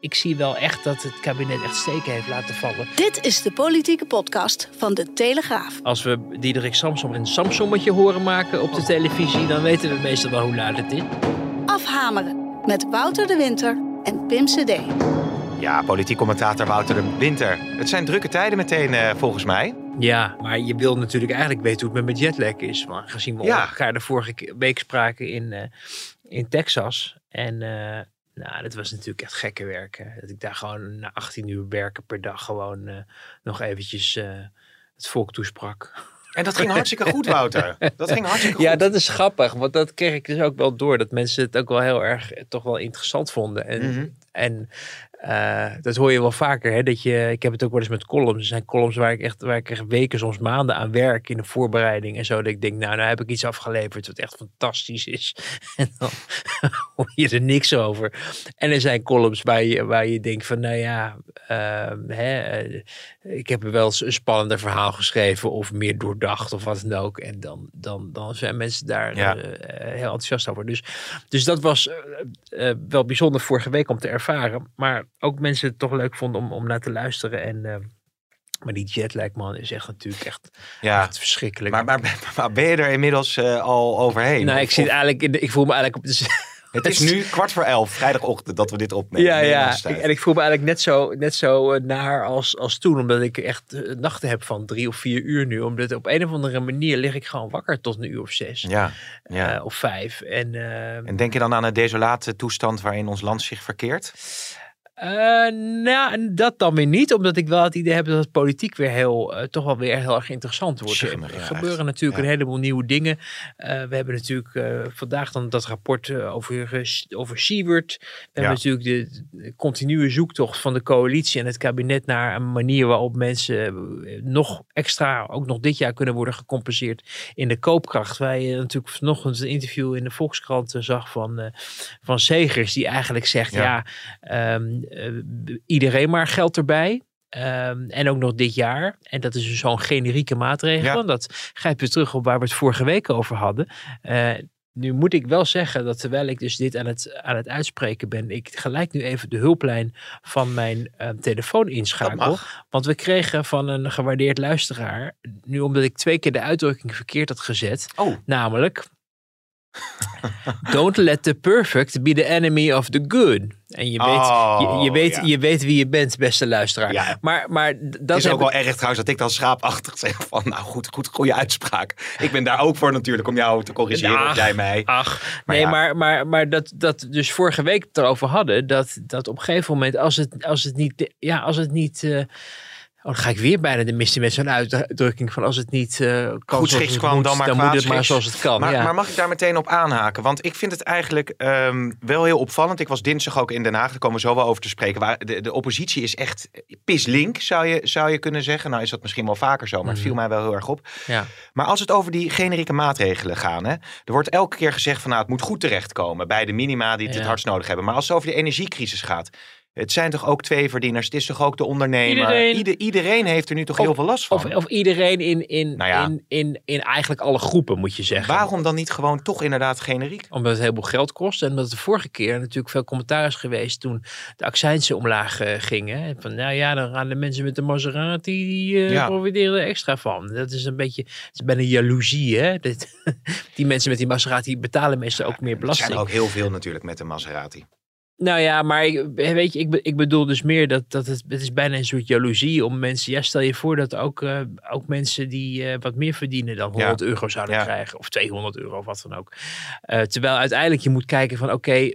Ik zie wel echt dat het kabinet echt steken heeft laten vallen. Dit is de politieke podcast van de Telegraaf. Als we Diederik Samsom een Samsommetje horen maken op de televisie, dan weten we meestal wel hoe laat het is. Afhameren met Wouter de Winter en Pim CD. Ja, politiek commentator Wouter de Winter. Het zijn drukke tijden meteen eh, volgens mij. Ja, maar je wil natuurlijk eigenlijk weten hoe het met mijn jetlag is. Maar gezien we Ja. elkaar de vorige week spraken in, eh, in Texas. En eh, nou, dat was natuurlijk echt gekke werken. Dat ik daar gewoon na 18 uur werken per dag gewoon eh, nog eventjes eh, het volk toesprak. En dat ging hartstikke goed, Wouter. Dat ging hartstikke goed. Ja, dat is grappig. Want dat kreeg ik dus ook wel door. Dat mensen het ook wel heel erg eh, toch wel interessant vonden. En, Mhm. en eh, dat hoor je wel vaker. Hè? Dat je, ik heb het ook wel eens met columns. Er zijn columns waar ik, echt, waar ik echt weken, soms maanden aan werk in de voorbereiding. En zo. Dat ik denk, nou, nou heb ik iets afgeleverd wat echt fantastisch is. En dan hoor je er niks over. En er zijn columns waar je, waar je denkt van, nou ja, ehm, hè, eh, ik heb wel eens een spannender verhaal geschreven. Of meer doordacht of wat dan ook. En dan, dan, dan zijn mensen daar Ja. eh, heel enthousiast over. Dus, dus dat was wel bijzonder vorige week om te ervaren. Maar ook mensen het toch leuk vonden om, om naar te luisteren. En, eh, maar die jetlag man is echt natuurlijk echt, Ja, echt verschrikkelijk. maar, maar, maar ben je er inmiddels eh, al overheen? nou, Of- ik, zit eigenlijk in de, ik voel me eigenlijk op de... het is nu kwart voor elf, vrijdagochtend, dat we dit opnemen. Ja, ja. Ik- en ik voel me eigenlijk net zo, net zo eh, naar als, als toen. Omdat ik echt eh, nachten heb van drie of vier uur nu. Omdat op een of andere manier lig ik gewoon wakker tot een uur of zes. Ja, ja. of vijf. En, eh, En denk je dan aan de desolate toestand waarin ons land zich verkeert? Eh, nou, dat dan weer niet, omdat ik wel het idee heb dat het politiek weer heel, eh, toch wel weer heel erg interessant wordt. Er gebeuren natuurlijk Ja. een heleboel nieuwe dingen. Eh, we hebben natuurlijk vandaag dan dat rapport over, over Siewert. We hebben natuurlijk de, de continue zoektocht van de coalitie en het kabinet naar een manier waarop mensen nog extra, ook nog dit jaar kunnen worden gecompenseerd in de koopkracht. Wij natuurlijk vanochtend een interview in de Volkskrant zag van, van Segers, die eigenlijk zegt, Ja. ehm, eh, iedereen maar geld erbij. Ehm, en ook nog dit jaar. En dat is dus zo'n generieke maatregel. Ja. Dat grijpt weer terug op waar we het vorige week over hadden. Eh, nu moet ik wel zeggen dat terwijl ik dus dit aan het, aan het uitspreken ben, ik gelijk nu even de hulplijn van mijn eh, telefoon inschakel. Want we kregen van een gewaardeerd luisteraar, nu omdat ik twee keer de uitdrukking verkeerd had gezet, Oh, namelijk Don't let the perfect be the enemy of the good. En je weet, Oh, je, je weet, ja. je weet wie je bent, beste luisteraar. Ja. Maar, maar dat is ook wel erg trouwens dat ik dan schaapachtig zeg van, nou goed, goed, goede uitspraak. Ik ben daar ook voor natuurlijk om jou te corrigeren, Ach, of jij mij. Ach, Maar nee, ja. maar, maar, maar dat, dat dus vorige week het erover hadden, dat, dat op een gegeven moment, als het, als het niet, ja, als het niet, eh, oh, dan ga ik weer bijna de missie met zo'n uitdrukking van als het niet kan Goedschiks het kwam, moet, dan maar moet het maar zoals het kan. Maar, ja. maar mag ik daar meteen op aanhaken? Want ik vind het eigenlijk ehm, wel heel opvallend. Ik was dinsdag ook in Den Haag, daar komen we zo wel over te spreken. Waar de, de oppositie is echt pislink, zou je, zou je kunnen zeggen. Nou is dat misschien wel vaker zo, maar het viel mij wel heel erg op. ja. Maar als het over die generieke maatregelen gaan, hè, er wordt elke keer gezegd van nou, het moet goed terechtkomen bij de minima die het Ja. het hardst nodig hebben. Maar als het over de energiecrisis gaat, het zijn toch ook twee verdieners, het is toch ook de ondernemer. Iedereen- Ieder- iedereen heeft er nu toch Of- heel veel last van. Of, of iedereen in, in, Nou ja. in, in, in eigenlijk alle groepen, moet je zeggen. Waarom dan niet gewoon toch inderdaad generiek? Omdat het heel veel geld kost. En omdat de vorige keer natuurlijk veel commentaar is geweest toen de accijnsen omlaag eh, gingen. En Van nou ja, dan gaan de mensen met de Maserati, die Ja. profiteren er extra van. Dat is een beetje, het is bijna jaloezie hè. Die mensen met die Maserati betalen meestal ook meer Er belasting. zijn er ook heel veel natuurlijk met de Maserati. Nou ja, maar ik- weet je, ik, ik bedoel dus meer dat, dat het, het is bijna een soort jaloezie om mensen. Ja, stel je voor dat ook, eh, ook mensen die eh, wat meer verdienen dan 100 euro zouden Ja. krijgen. Of 200 euro of wat dan ook. Eh, terwijl uiteindelijk je moet kijken van oké,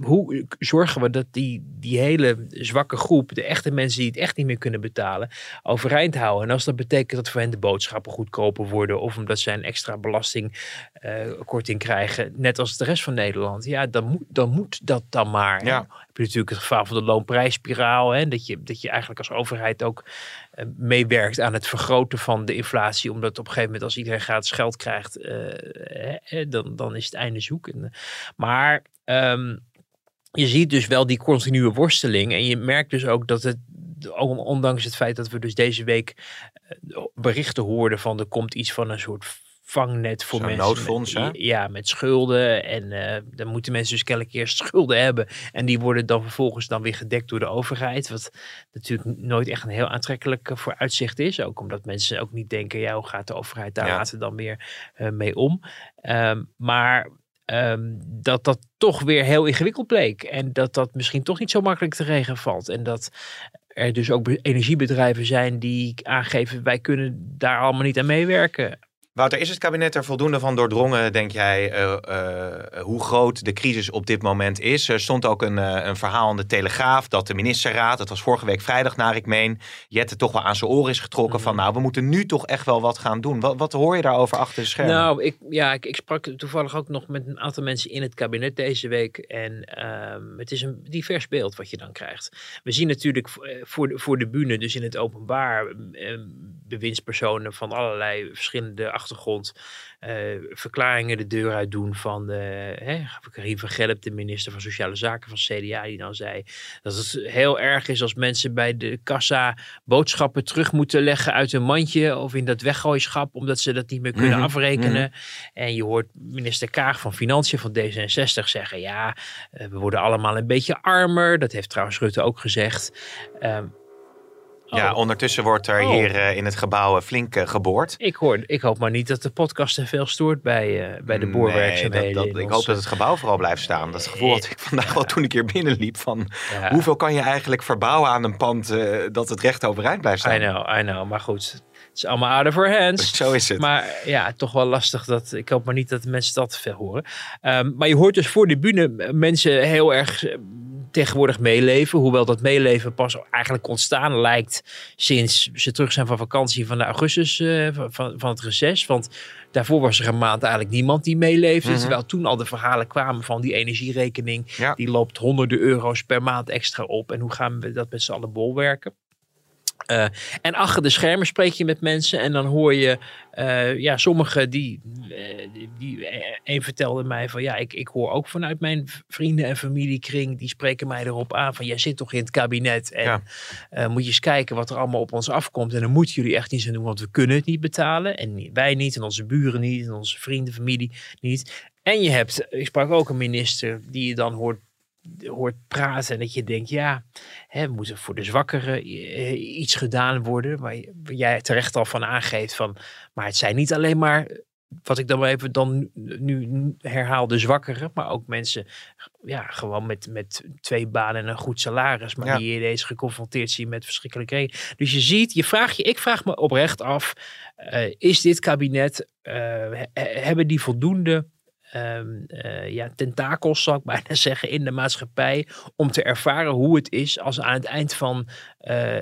hoe zorgen we dat die, die hele zwakke groep, de echte mensen die het echt niet meer kunnen betalen, overeind houden? En als dat betekent dat voor hen de boodschappen goedkoper worden, of omdat zij een extra belastingkorting uh, krijgen, net als de rest van Nederland, ja, dan moet, dan moet dat dan maar. Ja. heb je natuurlijk het geval van de loonprijsspiraal, hè, dat, je, dat je eigenlijk als overheid ook uh, meewerkt aan het vergroten van de inflatie, omdat op een gegeven moment als iedereen gratis geld krijgt, uh, dan, dan is het einde zoek. Maar um, je ziet dus wel die continue worsteling. En je merkt dus ook dat het, ondanks het feit dat we dus deze week eh, berichten hoorden van er komt iets van een soort vangnet voor mensen. Noodfonds, met, Ja, met schulden. En uh, dan moeten mensen dus kennelijk eerst schulden hebben. En die worden dan vervolgens dan weer gedekt door de overheid. Wat natuurlijk nooit echt een heel aantrekkelijk uh, vooruitzicht is. Ook omdat mensen ook niet denken, ja, hoe gaat de overheid daar ja. later dan weer uh, mee om. Um, maar Um, dat dat toch weer heel ingewikkeld bleek. En dat dat misschien toch niet zo makkelijk te regelen valt. En dat er dus ook energiebedrijven zijn die aangeven: wij kunnen daar allemaal niet aan meewerken. Wouter, is het kabinet er voldoende van doordrongen, denk jij, uh, uh, hoe groot de crisis op dit moment is? Er stond ook een, uh, een verhaal in de Telegraaf dat de ministerraad, dat was vorige week vrijdag naar ik meen, Jette toch wel aan zijn oren is getrokken van, nou, we moeten nu toch echt wel wat gaan doen. Wat, wat hoor je daarover achter de schermen? Nou, ik, ja, ik, ik, sprak toevallig ook nog met een aantal mensen in het kabinet deze week en ehm, het is een divers beeld wat je dan krijgt. We zien natuurlijk voor de, voor de bühne, dus in het openbaar, bewindspersonen van allerlei verschillende achtergrond uh, verklaringen de deur uit doen van de, hè, Karin van Gelp, de minister van Sociale Zaken van CDA, die dan zei dat het heel erg is als mensen bij de kassa boodschappen terug moeten leggen uit een mandje of in dat weggooischap, omdat ze dat niet meer kunnen mm -hmm. afrekenen. Mm -hmm. En je hoort minister Kaag van Financiën van D66 zeggen, ja, uh, we worden allemaal een beetje armer. Dat heeft trouwens Rutte ook gezegd. Um, ja, oh. ondertussen wordt er oh. hier uh, in het gebouw flink uh, geboord. Ik, hoor, ik hoop maar niet dat de podcast te veel stoort bij, uh, bij de boorwerkzaamheden. Nee, dat, dat, ik hoop dat het gebouw vooral blijft staan. Dat gevoel had ik vandaag wel toen ik hier binnenliep. Van ja. hoeveel kan je eigenlijk verbouwen aan een pand dat het recht overeind blijft staan? I know, I know. Maar goed, het is allemaal aarde voor hands. Zo is het. Maar ja, toch wel lastig. Dat, ik hoop maar niet dat mensen dat horen. Um, maar je hoort dus voor de bühne mensen heel erg tegenwoordig meeleven. Hoewel dat meeleven pas eigenlijk ontstaan lijkt sinds ze terug zijn van vakantie van de augustus uh, van, van het reces. Want daarvoor was er een maand eigenlijk niemand die meeleefde. Mm -hmm. Terwijl toen al de verhalen kwamen van die energierekening. Ja. Die loopt honderden euro's per maand extra op. En hoe gaan we dat met z'n allen bolwerken? Uh, en achter de schermen spreek je met mensen en dan hoor je, uh, ja, sommigen die, uh, die, die, een vertelde mij van, ja, ik, ik hoor ook vanuit mijn vrienden en familiekring, die spreken mij erop aan van, jij zit toch in het kabinet en ja. moet je eens kijken wat er allemaal op ons afkomt en dan moeten jullie echt iets aan doen, want we kunnen het niet betalen en wij niet en onze buren niet en onze vrienden, familie niet. En je hebt, ik sprak ook een minister die je dan hoort hoort praten en dat je denkt, ja, hè, moet er voor de zwakkeren iets gedaan worden, waar, jij terecht al van aangeeft van, maar het zijn niet alleen maar, wat ik dan maar even dan nu herhaal, de zwakkeren, maar ook mensen, ja, gewoon met, met twee banen en een goed salaris, maar ja. die ineens geconfronteerd zien met verschrikkelijke reden. Dus je ziet, je vraagt je, ik vraag me oprecht af, uh, is dit kabinet, uh, hebben die voldoende Um, uh, ja, tentakels, zou ik bijna zeggen, in de maatschappij. Om te ervaren hoe het is als aan het eind van uh,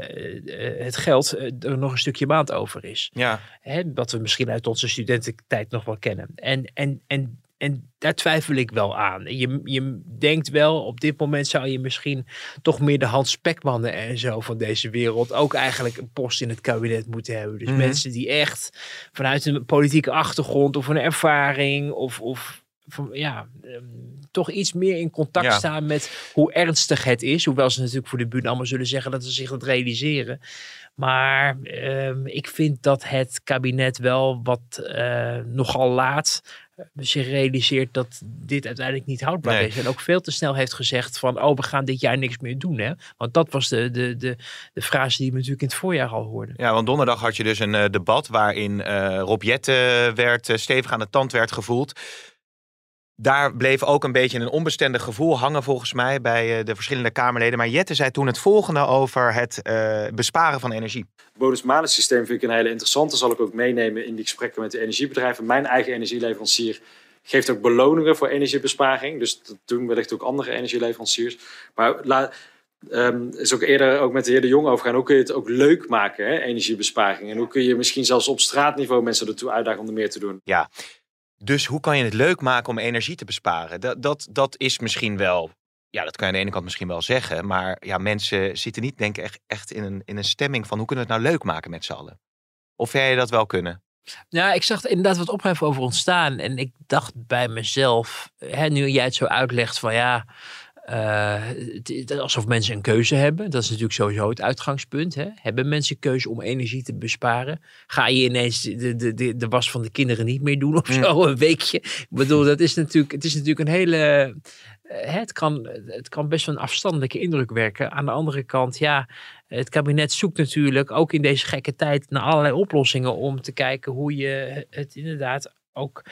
het geld er nog een stukje maand over is. Ja. Hè, wat we misschien uit onze studententijd nog wel kennen. En, en, en, en daar twijfel ik wel aan. Je, je denkt wel, op dit moment zou je misschien toch meer de Hans Spekmannen en zo van deze wereld ook eigenlijk een post in het kabinet moeten hebben. Dus mm -hmm. mensen die echt vanuit een politieke achtergrond of een ervaring of, of van, ja, um, toch iets meer in contact ja. staan met hoe ernstig het is. Hoewel ze natuurlijk voor de buurt allemaal zullen zeggen dat ze zich dat realiseren. Maar um, ik vind dat het kabinet wel wat uh, nogal laat zich realiseert dat dit uiteindelijk niet houdbaar nee. is. En ook veel te snel heeft gezegd van, oh, we gaan dit jaar niks meer doen. Hè? Want dat was de, de, de, de frase die we natuurlijk in het voorjaar al hoorden. Ja, want donderdag had je dus een uh, debat waarin uh, Rob Jette werd, uh, stevig aan de tand werd gevoeld. Daar bleef ook een beetje een onbestendig gevoel hangen volgens mij bij uh, de verschillende Kamerleden. Maar Jette zei toen het volgende over het uh, besparen van energie. Het bonus-malus-systeem vind ik een hele interessante. Zal ik ook meenemen in die gesprekken met de energiebedrijven. Mijn eigen energieleverancier geeft ook beloningen voor energiebesparing. Dus dat doen wellicht ook andere energieleveranciers. Maar laat um, is ook eerder ook met de heer De Jong overgaan. Hoe kun je het ook leuk maken, hè, energiebesparing? En hoe kun je misschien zelfs op straatniveau mensen ertoe uitdagen om er meer te doen? Ja, dus hoe kan je het leuk maken om energie te besparen? Dat, dat, dat is misschien wel, ja, dat kan je aan de ene kant misschien wel zeggen. Maar ja, mensen zitten niet, denk ik, echt, echt in, een, in een stemming van hoe kunnen we het nou leuk maken met z'n allen? Of jij dat wel kunnen? Ja, ik zag inderdaad wat ophef over ontstaan. En ik dacht bij mezelf, hè, nu jij het zo uitlegt van ja, uh, alsof mensen een keuze hebben. Dat is natuurlijk sowieso het uitgangspunt. Hè? Hebben mensen keuze om energie te besparen? Ga je ineens de, de, de, de was van de kinderen niet meer doen of zo, een weekje? Ik bedoel, dat is natuurlijk, het is natuurlijk een hele. Eh, het kan, het kan best wel een afstandelijke indruk werken. Aan de andere kant, ja, het kabinet zoekt natuurlijk ook in deze gekke tijd naar allerlei oplossingen om te kijken hoe je het inderdaad ook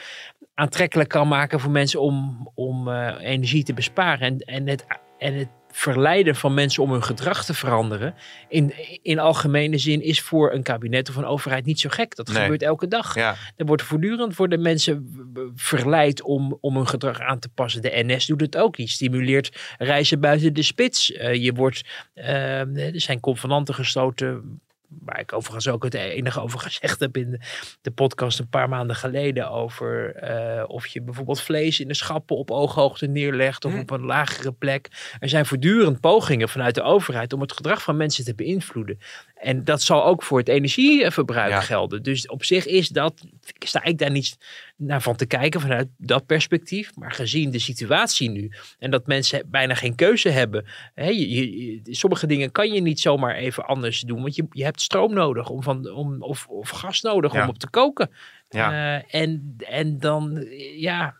aantrekkelijk kan maken voor mensen om, om uh, energie te besparen. En, en, het, en het verleiden van mensen om hun gedrag te veranderen, in, in algemene zin, is voor een kabinet of een overheid niet zo gek. Dat gebeurt elke dag. Ja. Er wordt voortdurend worden mensen verleid om, om hun gedrag aan te passen. De NS doet het ook. Die stimuleert reizen buiten de spits. Uh, je wordt, uh, er zijn convenanten gestoten waar ik overigens ook het enige over gezegd heb in de, podcast een paar maanden geleden. Over uh, of je bijvoorbeeld vlees in de schappen op ooghoogte neerlegt of hm. op een lagere plek. Er zijn voortdurend pogingen vanuit de overheid om het gedrag van mensen te beïnvloeden. En dat zal ook voor het energieverbruik gelden. Dus op zich is dat, sta ik daar niet naar van te kijken vanuit dat perspectief. Maar gezien de situatie nu en dat mensen bijna geen keuze hebben. Hè, je, sommige dingen kan je niet zomaar even anders doen. Want je, je hebt stroom nodig om van, om, of, of gas nodig om op te koken. Ja. Uh, en, en dan, ja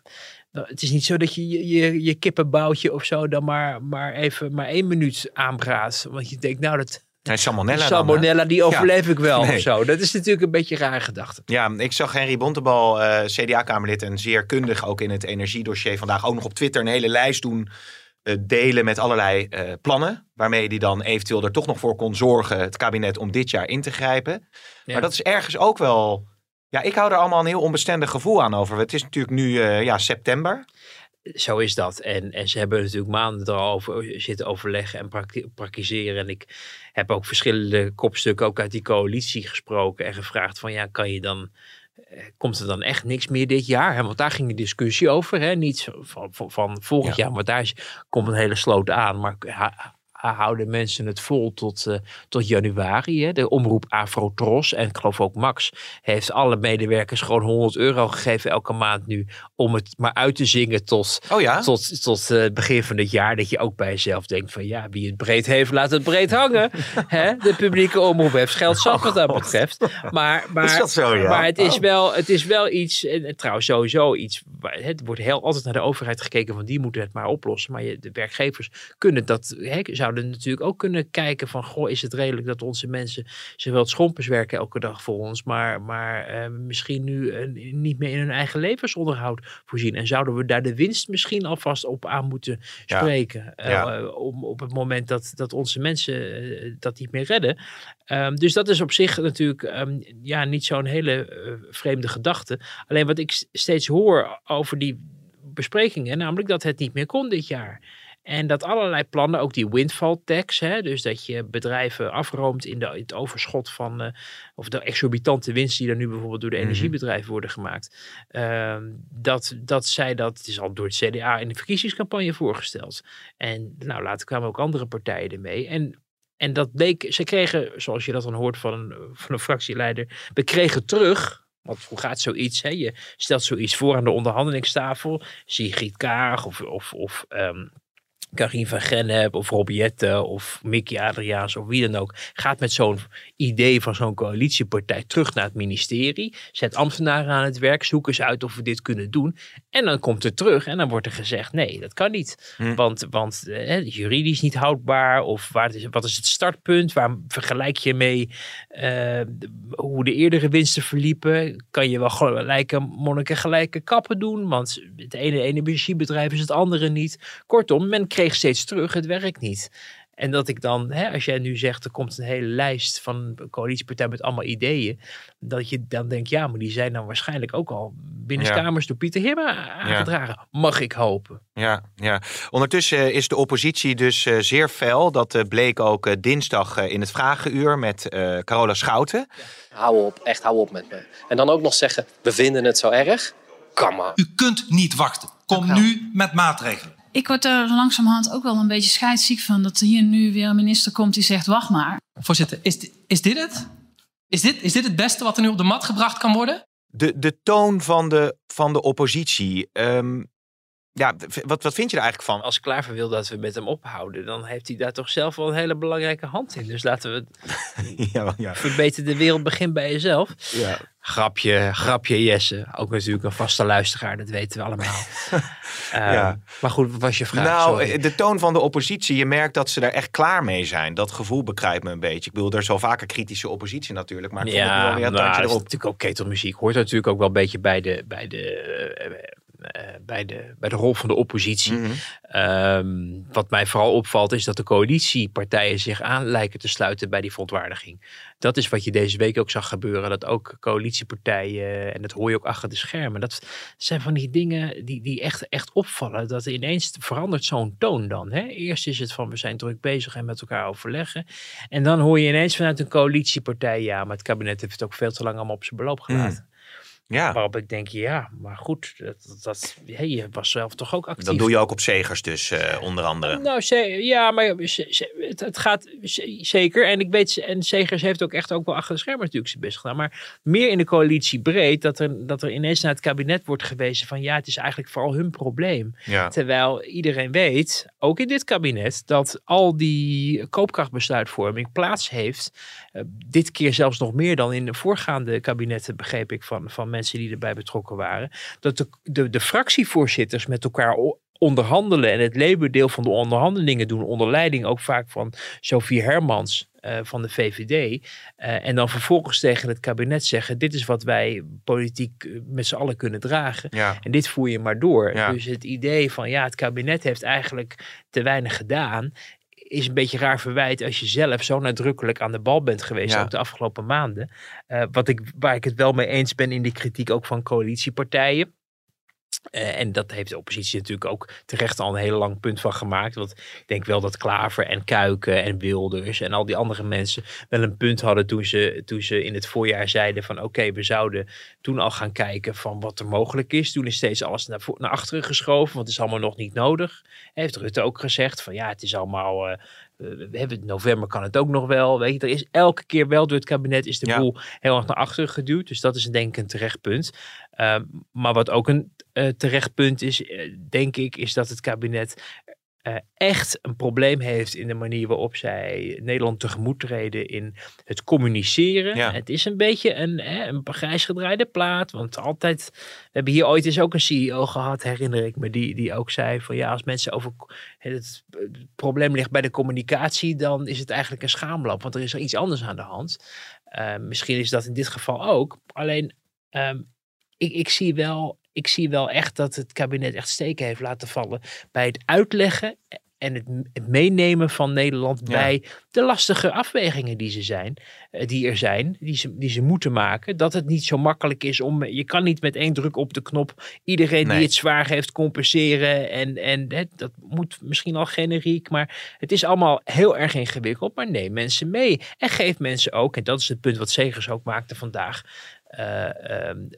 het is niet zo dat je je, je, je kippenboutje of zo dan maar, maar even maar één minuut aanbraadt. Want je denkt, nou, dat, Nee, salmonella. Salmonella, die overleef ik wel of zo. Dat is natuurlijk een beetje een rare gedachte. Ja, ik zag Henry Bontebal, uh, eh, CDA-kamerlid en zeer kundig ook in het energiedossier vandaag ook nog op Twitter een hele lijst doen. Uh, delen met allerlei uh, plannen. Waarmee hij dan eventueel er toch nog voor kon zorgen, het kabinet, om dit jaar in te grijpen. Maar dat is ergens ook wel. Ja, ik hou er allemaal een heel onbestendig gevoel aan over. Het is natuurlijk nu ja, september zo is dat. En, en ze hebben natuurlijk maanden erover zitten overleggen en praktiseren. En ik heb ook verschillende kopstukken ook uit die coalitie gesproken en gevraagd van ja, kan je dan eh, komt er dan echt niks meer dit jaar? Want daar ging de discussie over. Hè? Niet van, van, van volgend jaar, maar daar is, komt een hele sloot aan. Maar houden mensen het vol tot, uh, tot januari. Hè? De omroep Afrotros en ik geloof ook Max heeft alle medewerkers gewoon 100 euro gegeven elke maand nu om het maar uit te zingen tot, oh ja? tot, tot uh, het begin van het jaar. Dat je ook bij jezelf denkt van ja, wie het breed heeft, laat het breed hangen. Hè? De publieke omroep heeft geld zat wat dat betreft. Maar, maar, is dat zo, ja? maar het, is oh. wel, het is wel iets, en trouwens sowieso iets, het wordt heel altijd naar de overheid gekeken van die moeten het maar oplossen. Maar je, de werkgevers kunnen dat, hè, zouden zouden natuurlijk ook kunnen kijken van, goh, is het redelijk dat onze mensen zowel het schompers werken elke dag voor ons, maar, maar uh, misschien nu uh, niet meer in hun eigen levensonderhoud voorzien. En zouden we daar de winst misschien alvast op aan moeten spreken, ja. Ja. Uh, om, op het moment dat, dat onze mensen dat niet meer redden. Um, dus dat is op zich natuurlijk um, ja, niet zo'n hele vreemde gedachte. Alleen wat ik steeds hoor over die besprekingen, namelijk dat het niet meer kon dit jaar. En dat allerlei plannen, ook die windfall tax, hè, dus dat je bedrijven afroomt in, de, het overschot van, uh, of de exorbitante winst die er nu bijvoorbeeld door de mhm. energiebedrijven worden gemaakt. Uh, dat, dat zij dat, het is al door het CDA in de verkiezingscampagne voorgesteld. En nou, later kwamen ook andere partijen ermee. En en dat bleek, ze kregen, zoals je dat dan hoort van een, van een fractieleider, we kregen terug, want hoe gaat zoiets? Hè? Je stelt zoiets voor aan de onderhandelingstafel. Sigrid Kaag of, of, of um, Karin van Gennep of Robiette of Mickey Adriaans of wie dan ook, gaat met zo'n idee van zo'n coalitiepartij terug naar het ministerie. Zet ambtenaren aan het werk, zoek eens uit of we dit kunnen doen. En dan komt het terug en dan wordt er gezegd: nee, dat kan niet. Hm. Want, want eh, juridisch niet houdbaar. Of waar is, wat is het startpunt? Waar vergelijk je mee uh, hoe de eerdere winsten verliepen? Kan je wel gelijke monniken gelijke kappen doen? Want het ene energiebedrijf is het andere niet. Kortom, men kreeg steeds terug: het werkt niet. En dat ik dan, hè, als jij nu zegt, er komt een hele lijst van een coalitiepartij met allemaal ideeën. Dat je dan denkt, ja, maar die zijn dan waarschijnlijk ook al binnenskamers door Pieter Himma aangedragen. Mag ik hopen. Ja, ja. Ondertussen is de oppositie dus uh, zeer fel. Dat uh, bleek ook uh, dinsdag in het Vragenuur met Carola Schouten. Hou op, echt hou op met me. En dan ook nog zeggen, we vinden het zo erg. Kom maar. U kunt niet wachten. Kom nu met maatregelen. Ik word er langzamerhand ook wel een beetje scheidsziek van dat hier nu weer een minister komt die zegt: wacht maar. Voorzitter, is, dit, is dit het? Is dit, is dit het beste wat er nu op de mat gebracht kan worden? De, de toon van de, van de oppositie. Um, ja, wat, wat vind je er eigenlijk van? Als Klaver wil dat we met hem ophouden, dan heeft hij daar toch zelf wel een hele belangrijke hand in. Dus laten we het ja, ja. verbeter de wereld begin bij jezelf. Ja. Grapje, grapje Jesse. Ook natuurlijk een vaste luisteraar, dat weten we allemaal. ja. Ehm, maar goed, wat was je vraag? Nou, de toon van de oppositie, je merkt dat ze er echt klaar mee zijn. Dat gevoel bekruipt me een beetje. Ik bedoel, er is wel vaker kritische oppositie natuurlijk, maar ik ja, vond het wel weer nou, erop. natuurlijk ook ketelmuziek. Hoort natuurlijk ook wel een beetje bij de, bij de uh, eh, bij, de, bij de rol van de oppositie. Mhm. Ehm, wat mij vooral opvalt is dat de coalitiepartijen zich aan lijken te sluiten bij die verontwaardiging. Dat is wat je deze week ook zag gebeuren. Dat ook coalitiepartijen, en dat hoor je ook achter de schermen, dat zijn van die dingen die, die echt, echt opvallen. Dat ineens verandert zo'n toon dan. Hè? Eerst is het van we zijn druk bezig en met elkaar overleggen. En dan hoor je ineens vanuit een coalitiepartij, ja, maar het kabinet heeft het ook veel te lang allemaal op zijn beloop gelaten. Ja. Waarop ik denk, ja, maar goed, dat, dat, hey, je was zelf toch ook actief. Dat doe je ook op Zegers dus, uh, onder andere. Nou, ja, maar het, het, gaat zeker. En ik weet, en Zegers heeft ook echt ook wel achter de schermen natuurlijk zijn best gedaan. Maar meer in de coalitie breed, dat er, dat er ineens naar het kabinet wordt gewezen van, ja, het is eigenlijk vooral hun probleem. Ja. Terwijl iedereen weet, ook in dit kabinet, dat al die koopkrachtbesluitvorming plaats heeft. Uh, dit keer zelfs nog meer dan in de voorgaande kabinetten, begreep ik, van, van mensen die erbij betrokken waren, dat de, de, de fractievoorzitters met elkaar onderhandelen en het leeuwendeel van de onderhandelingen doen onder leiding ook vaak van Sophie Hermans uh, van de VVD. Uh, eh, en dan vervolgens tegen het kabinet zeggen: dit is wat wij politiek eh, met z'n allen kunnen dragen. Ja. En dit voer je maar door. Ja. Dus het idee van ja, het kabinet heeft eigenlijk te weinig gedaan is een beetje raar verwijt als je zelf zo nadrukkelijk aan de bal bent geweest ook de afgelopen maanden. Uh, wat ik, waar ik het wel mee eens ben in die kritiek ook van coalitiepartijen. Uh, en dat heeft de oppositie natuurlijk ook terecht al een heel lang punt van gemaakt. Want ik denk wel dat Klaver en Kuiken en Wilders en al die andere mensen wel een punt hadden toen ze, toen ze in het voorjaar zeiden van oké, we zouden toen al gaan kijken van wat er mogelijk is. Toen is steeds alles naar, naar achteren geschoven, want het is allemaal nog niet nodig. Heeft Rutte ook gezegd van ja, het is allemaal... Uh, we hebben november kan het ook nog wel. Weet je, er is elke keer wel door het kabinet is de boel heel erg naar achteren geduwd. Dus dat is denk ik een terecht punt. Um, maar wat ook een uh, terecht punt is, uh, denk ik, is dat het kabinet uh, echt een probleem heeft in de manier waarop zij Nederland tegemoet treden in het communiceren. Ja. Het is een beetje een, hè, een grijs gedraaide plaat, want altijd, we hebben hier ooit eens ook een CEO gehad, herinner ik me, die, die ook zei van ja, als mensen over het, het probleem ligt bij de communicatie, dan is het eigenlijk een schaamlap, want er is er iets anders aan de hand. Uh, misschien is dat in dit geval ook, alleen um, ik, ik zie wel ik zie wel echt dat het kabinet echt steken heeft laten vallen bij het uitleggen en het, meenemen van Nederland bij de lastige afwegingen die, ze zijn, eh, die er zijn, die ze, die ze moeten maken. Dat het niet zo makkelijk is om, je kan niet met één druk op de knop iedereen die het zwaar heeft compenseren. En, en dat moet misschien al generiek, maar het is allemaal heel erg ingewikkeld. Maar neem mensen mee en geef mensen ook, en dat is het punt wat Segers ook maakte vandaag, uh,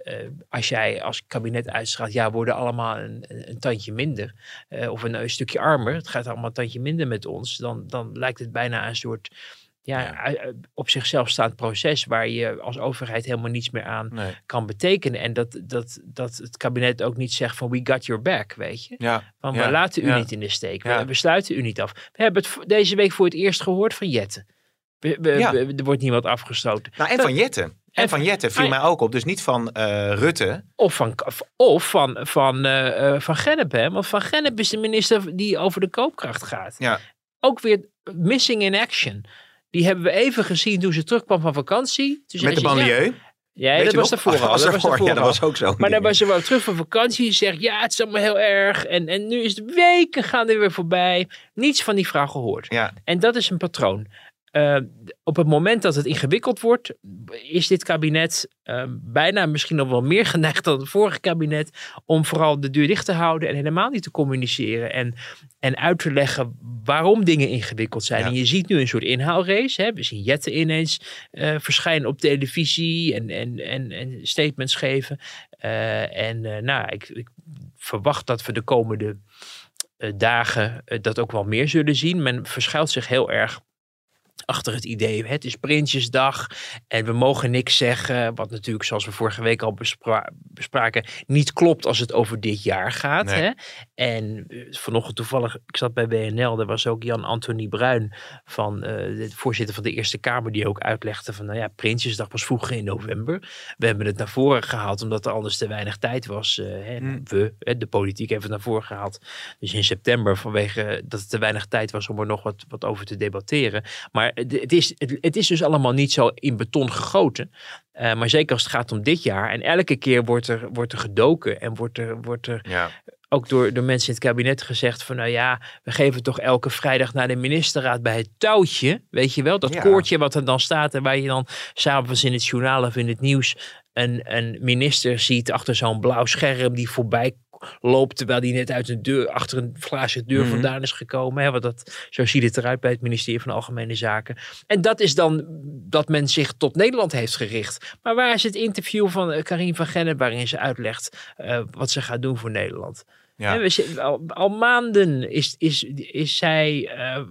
uh, als jij als kabinet uitstraalt, ja, worden allemaal een, een tandje minder. Uh, of een, een, stukje armer. Het gaat allemaal een tandje minder met ons. Dan, dan lijkt het bijna een soort ja, op zichzelf staand proces waar je als overheid helemaal niets meer aan kan betekenen. En dat, dat, dat het kabinet ook niet zegt van we got your back, weet je. Ja. Van we laten u niet in de steek. We, we, sluiten u niet af. We hebben het deze week voor het eerst gehoord van Er wordt niemand afgestoten. Nou, en van Jetten. En van Jette viel mij ook op, dus niet van uh, Rutte. Of van, of van, van, uh, van Gennep, hè? Want Van Gennep is de minister die over de koopkracht gaat. Ja. Ook weer missing in action. Die hebben we even gezien toen ze terugkwam van vakantie. Toen Met de banlieue? Ja, dat was daarvoor al. Was Dat was daarvoor, ja, dat was ook zo. Maar dan was ze wel terug van vakantie en zegt, ja, het is allemaal heel erg. En, en nu is de weken gaan er weer voorbij. Niets van die vrouw gehoord. Ja, En dat is een patroon. Eh, op het moment dat het ingewikkeld wordt, is dit kabinet eh, bijna misschien nog wel meer geneigd dan het vorige kabinet om vooral de deur dicht te houden en helemaal niet te communiceren en, en uit te leggen waarom dingen ingewikkeld zijn. Ja. En je ziet nu een soort inhaalrace. Hè? We zien Jette ineens eh, verschijnen op televisie en, en, en, en statements geven. En nou, ik, ik verwacht dat we de komende dagen dat ook wel meer zullen zien. Men verschuilt zich heel erg achter het idee, het is Prinsjesdag en we mogen niks zeggen. Wat natuurlijk, zoals we vorige week al bespra- bespraken, niet klopt als het over dit jaar gaat. Nee. Hè? En eh, vanochtend toevallig, ik zat bij WNL, daar was ook Jan-Anthony Bruin, van, eh, de voorzitter van de Eerste Kamer, die ook uitlegde van, nou ja, Prinsjesdag was vroeger in november. We hebben het naar voren gehaald, omdat er anders te weinig tijd was. eh, hè, Hmm. We, hè, de politiek, heeft het naar voren gehaald. Dus in september, vanwege dat het te weinig tijd was om er nog wat, wat over te debatteren. Maar het, het is, het, het is dus allemaal niet zo in beton gegoten. Eh, maar zeker als het gaat om dit jaar. En elke keer wordt er, wordt er gedoken en wordt er, wordt er ja. ook door, door mensen in het kabinet gezegd van nou ja, we geven toch elke vrijdag naar de ministerraad bij het touwtje. Weet je wel, dat Ja. koortje wat er dan staat en waar je dan s'avonds in het journaal of in het nieuws een, een minister ziet achter zo'n blauw scherm die voorbij loopt terwijl die net uit een deur, achter een glazen deur Mhm. vandaan is gekomen. Hè, want dat, zo ziet het eruit bij het ministerie van Algemene Zaken. En dat is dan dat men zich tot Nederland heeft gericht. Maar waar is het interview van eh, Karin van Gennep waarin ze uitlegt eh, wat ze gaat doen voor Nederland? Ja. We al, al maanden is, is, is zij eh,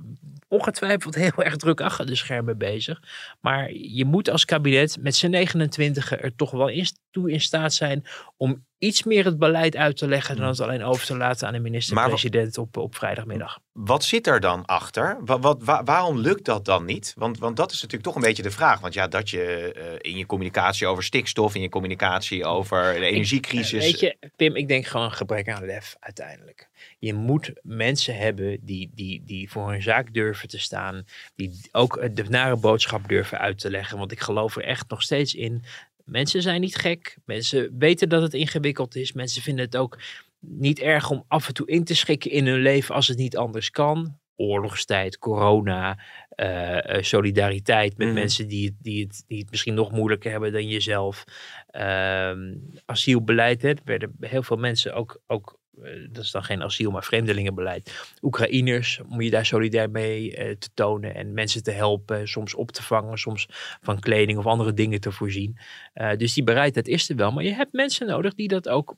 ongetwijfeld heel erg druk achter de schermen bezig. Maar je moet als kabinet met z'n 29 er toch wel in, toe in staat zijn om iets meer het beleid uit te leggen dan het alleen over te laten aan de minister-president op, op vrijdagmiddag. Wat zit er dan achter? Wat, wat, wa- waarom lukt dat dan niet? Want, want dat is natuurlijk toch een beetje de vraag. Want ja, dat je eh, in je communicatie over stikstof, in je communicatie over de energiecrisis. Weet je, Pim, ik denk gewoon gebrek aan lef uiteindelijk. Je moet mensen hebben die, die, die voor hun zaak durven te staan. Die ook de nare boodschap durven uit te leggen. Want ik geloof er echt nog steeds in. Mensen zijn niet gek. Mensen weten dat het ingewikkeld is. Mensen vinden het ook niet erg om af en toe in te schikken in hun leven als het niet anders kan. Oorlogstijd, corona, eh, eh, solidariteit met Mhm. mensen die het, die, het, die het misschien nog moeilijker hebben dan jezelf. Ehm, asielbeleid, hè. er werden heel veel mensen ook, ook eh, dat is dan geen asiel, maar vreemdelingenbeleid. Oekraïners, om je daar solidair mee eh, te tonen en mensen te helpen, soms op te vangen, soms van kleding of andere dingen te voorzien. Eh, dus die bereidheid is er wel, maar je hebt mensen nodig die dat ook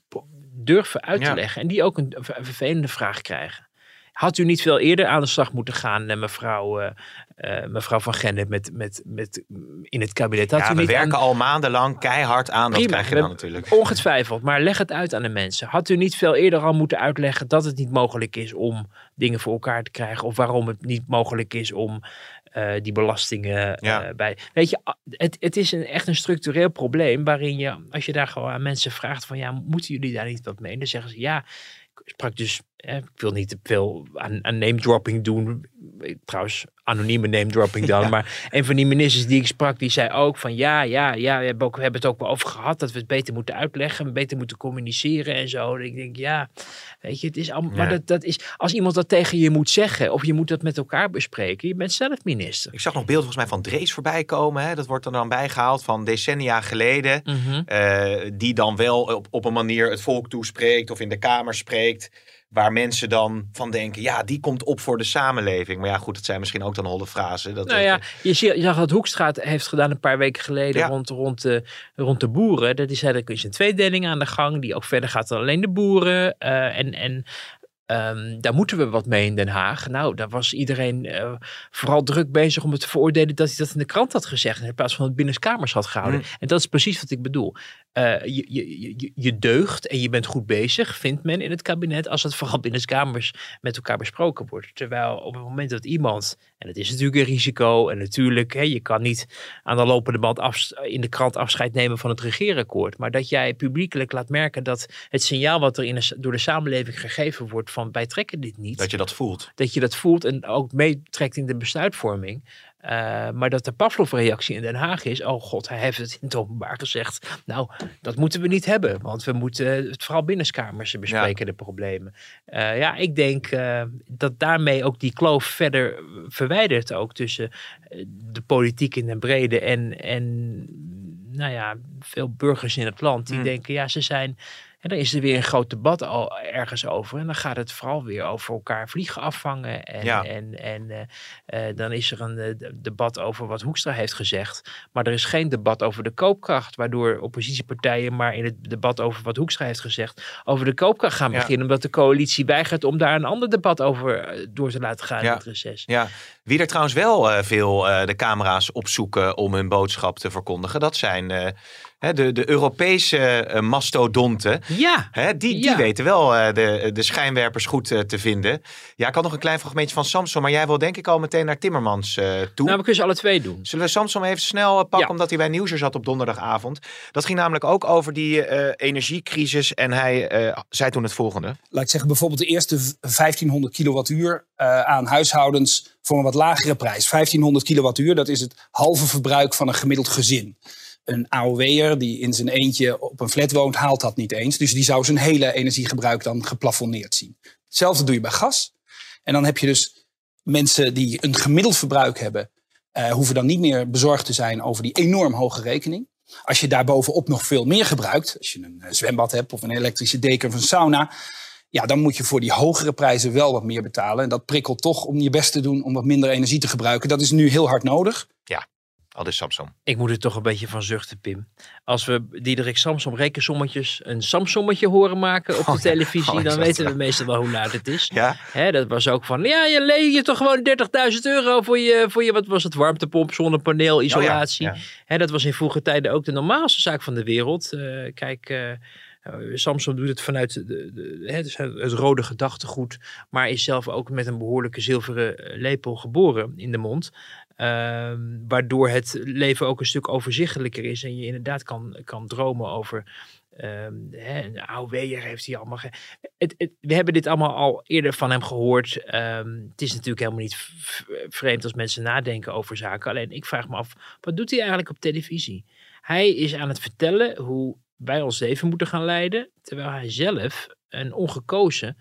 durven uit te Ja. leggen en die ook een, een vervelende vraag krijgen. Had u niet veel eerder aan de slag moeten gaan, eh, mevrouw, eh, eh, mevrouw Van Gennep, met, met, met, in het kabinet? Had ja, u we niet werken aan- al maandenlang keihard aan. Dat krijg je dan natuurlijk. Ongetwijfeld, maar leg het uit aan de mensen. Had u niet veel eerder al moeten uitleggen dat het niet mogelijk is om dingen voor elkaar te krijgen? Of waarom het niet mogelijk is om die belastingen Ja. bij. Weet je, het, het is een, echt een structureel probleem waarin je, als je daar gewoon aan mensen vraagt van ja, moeten jullie daar niet wat mee? En dan zeggen ze ja. Sprak dus, ik wil niet te veel aan, aan name dropping doen. Trouwens, anonieme name dropping dan. Maar een van die ministers die ik sprak, die zei ook van ja, ja, ja, we hebben, ook, we hebben het ook wel over gehad dat we het beter moeten uitleggen, beter moeten communiceren en zo. En ik denk ja, weet je, het is allemaal, maar dat, dat is, als iemand dat tegen je moet zeggen of je moet dat met elkaar bespreken, je bent zelf minister. Ik zag nog beelden volgens mij van Drees voorbij komen. Hè? Dat wordt er dan bijgehaald van decennia geleden. Mhm. eh, die dan wel op, op een manier het volk toespreekt of in de Kamer spreekt. Waar mensen dan van denken, ja, die komt op voor de samenleving. Maar ja, goed, het zijn misschien ook dan holle frasen. Dat Nou ja, je, zie- je zag dat Hoekstraat heeft gedaan een paar weken geleden Ja. rond, rond, de, rond de boeren. Dat is, is een tweedeling aan de gang die ook verder gaat dan alleen de boeren. eh, en en ehm, daar moeten we wat mee in Den Haag. Nou, daar was iedereen eh, vooral druk bezig om het te veroordelen dat hij dat in de krant had gezegd. In plaats van het binnenskamers had gehouden. En dat is precies wat ik bedoel. Eh, je, je, je, je deugt en je bent goed bezig, vindt men in het kabinet, als het vooral binnenskamers met elkaar besproken wordt. Terwijl op het moment dat iemand, en het is natuurlijk een risico, en natuurlijk, hè, je kan niet aan de lopende band afs- in de krant afscheid nemen van het regeerakkoord, maar dat jij publiekelijk laat merken dat het signaal wat er in de, door de samenleving gegeven wordt van wij trekken dit niet, dat je dat voelt. dat je dat voelt en ook meetrekt in de besluitvorming. Eh, maar dat de Pavlov-reactie in Den Haag is: oh god, hij heeft het in het openbaar gezegd. Nou, dat moeten we niet hebben, want we moeten het vooral binnenskamers bespreken, de problemen. Eh, ja, ik denk eh, dat daarmee ook die kloof verder verwijdert, ook tussen de politiek in de brede en, en nou ja, veel burgers in het land die Hmm. denken: ja, ze zijn. En dan is er weer een groot debat al ergens over. En dan gaat het vooral weer over elkaar vliegen afvangen. En, Ja. en, en eh, eh, dan is er een eh, debat over wat Hoekstra heeft gezegd. Maar er is geen debat over de koopkracht. Waardoor oppositiepartijen maar in het debat over wat Hoekstra heeft gezegd. over de koopkracht gaan Ja. beginnen. Omdat de coalitie weigert om daar een ander debat over door te laten gaan Ja. in het reces. Ja, wie er trouwens wel veel de camera's opzoeken om hun boodschap te verkondigen, dat zijn hè, de, de Europese eh, mastodonten. Ja. Hè, die, die Ja. weten wel eh, de, de schijnwerpers goed eh, te vinden. Ja, ik had nog een klein fragmentje van Samson, maar jij wil denk ik al meteen naar Timmermans eh, toe. Nou, we kunnen ze alle twee doen. Zullen we Samson even snel pakken, Ja. omdat hij bij Nieuwsuur zat op donderdagavond. Dat ging namelijk ook over die eh, energiecrisis en hij eh, zei toen het volgende. laat ik zeggen, bijvoorbeeld de eerste v- 1500 kilowattuur eh, aan huishoudens voor een wat lagere prijs. 1500 kilowattuur, dat is het halve verbruik van een gemiddeld gezin. Een AOW'er die in zijn eentje op een flat woont, haalt dat niet eens. Dus die zou zijn hele energiegebruik dan geplafonneerd zien. Hetzelfde doe je bij gas. En dan heb je dus mensen die een gemiddeld verbruik hebben, eh, hoeven dan niet meer bezorgd te zijn over die enorm hoge rekening. Als je daarbovenop nog veel meer gebruikt, als je een eh, zwembad hebt of een elektrische deken of een sauna, ja, dan moet je voor die hogere prijzen wel wat meer betalen. En dat prikkelt toch om je best te doen om wat minder energie te gebruiken. Dat is nu heel hard nodig. Ja, al dus Samson. Ik moet er toch een beetje van zuchten, Pim. Als we Diederik Samsom rekensommetjes een Samsommetje horen maken op de Oh ja. televisie, Oh, is dan weten we meestal wel hoe laat het is. Ja, Hè, dat was ook van, ja, je leen je toch gewoon 30.000 euro voor je, voor je, wat was het, warmtepomp, zonnepaneel, isolatie. Oh ja. Hè, dat was in vroege tijden ook de normaalste zaak van de wereld. Eh, kijk, eh Samsung doet het vanuit de, dus het het rode gedachtegoed, maar is zelf ook met een behoorlijke zilveren lepel geboren in de mond. Ehm, waardoor het leven ook een stuk overzichtelijker is en je inderdaad kan, kan dromen over ehm, hè, een heeft hij allemaal. het, we hebben dit allemaal al eerder van hem gehoord. Ehm, het is natuurlijk helemaal niet vreemd als mensen nadenken over zaken. Alleen ik vraag me af, wat doet hij eigenlijk op televisie? Hij is aan het vertellen hoe wij ons leven moeten gaan leiden, terwijl hij zelf een ongekozen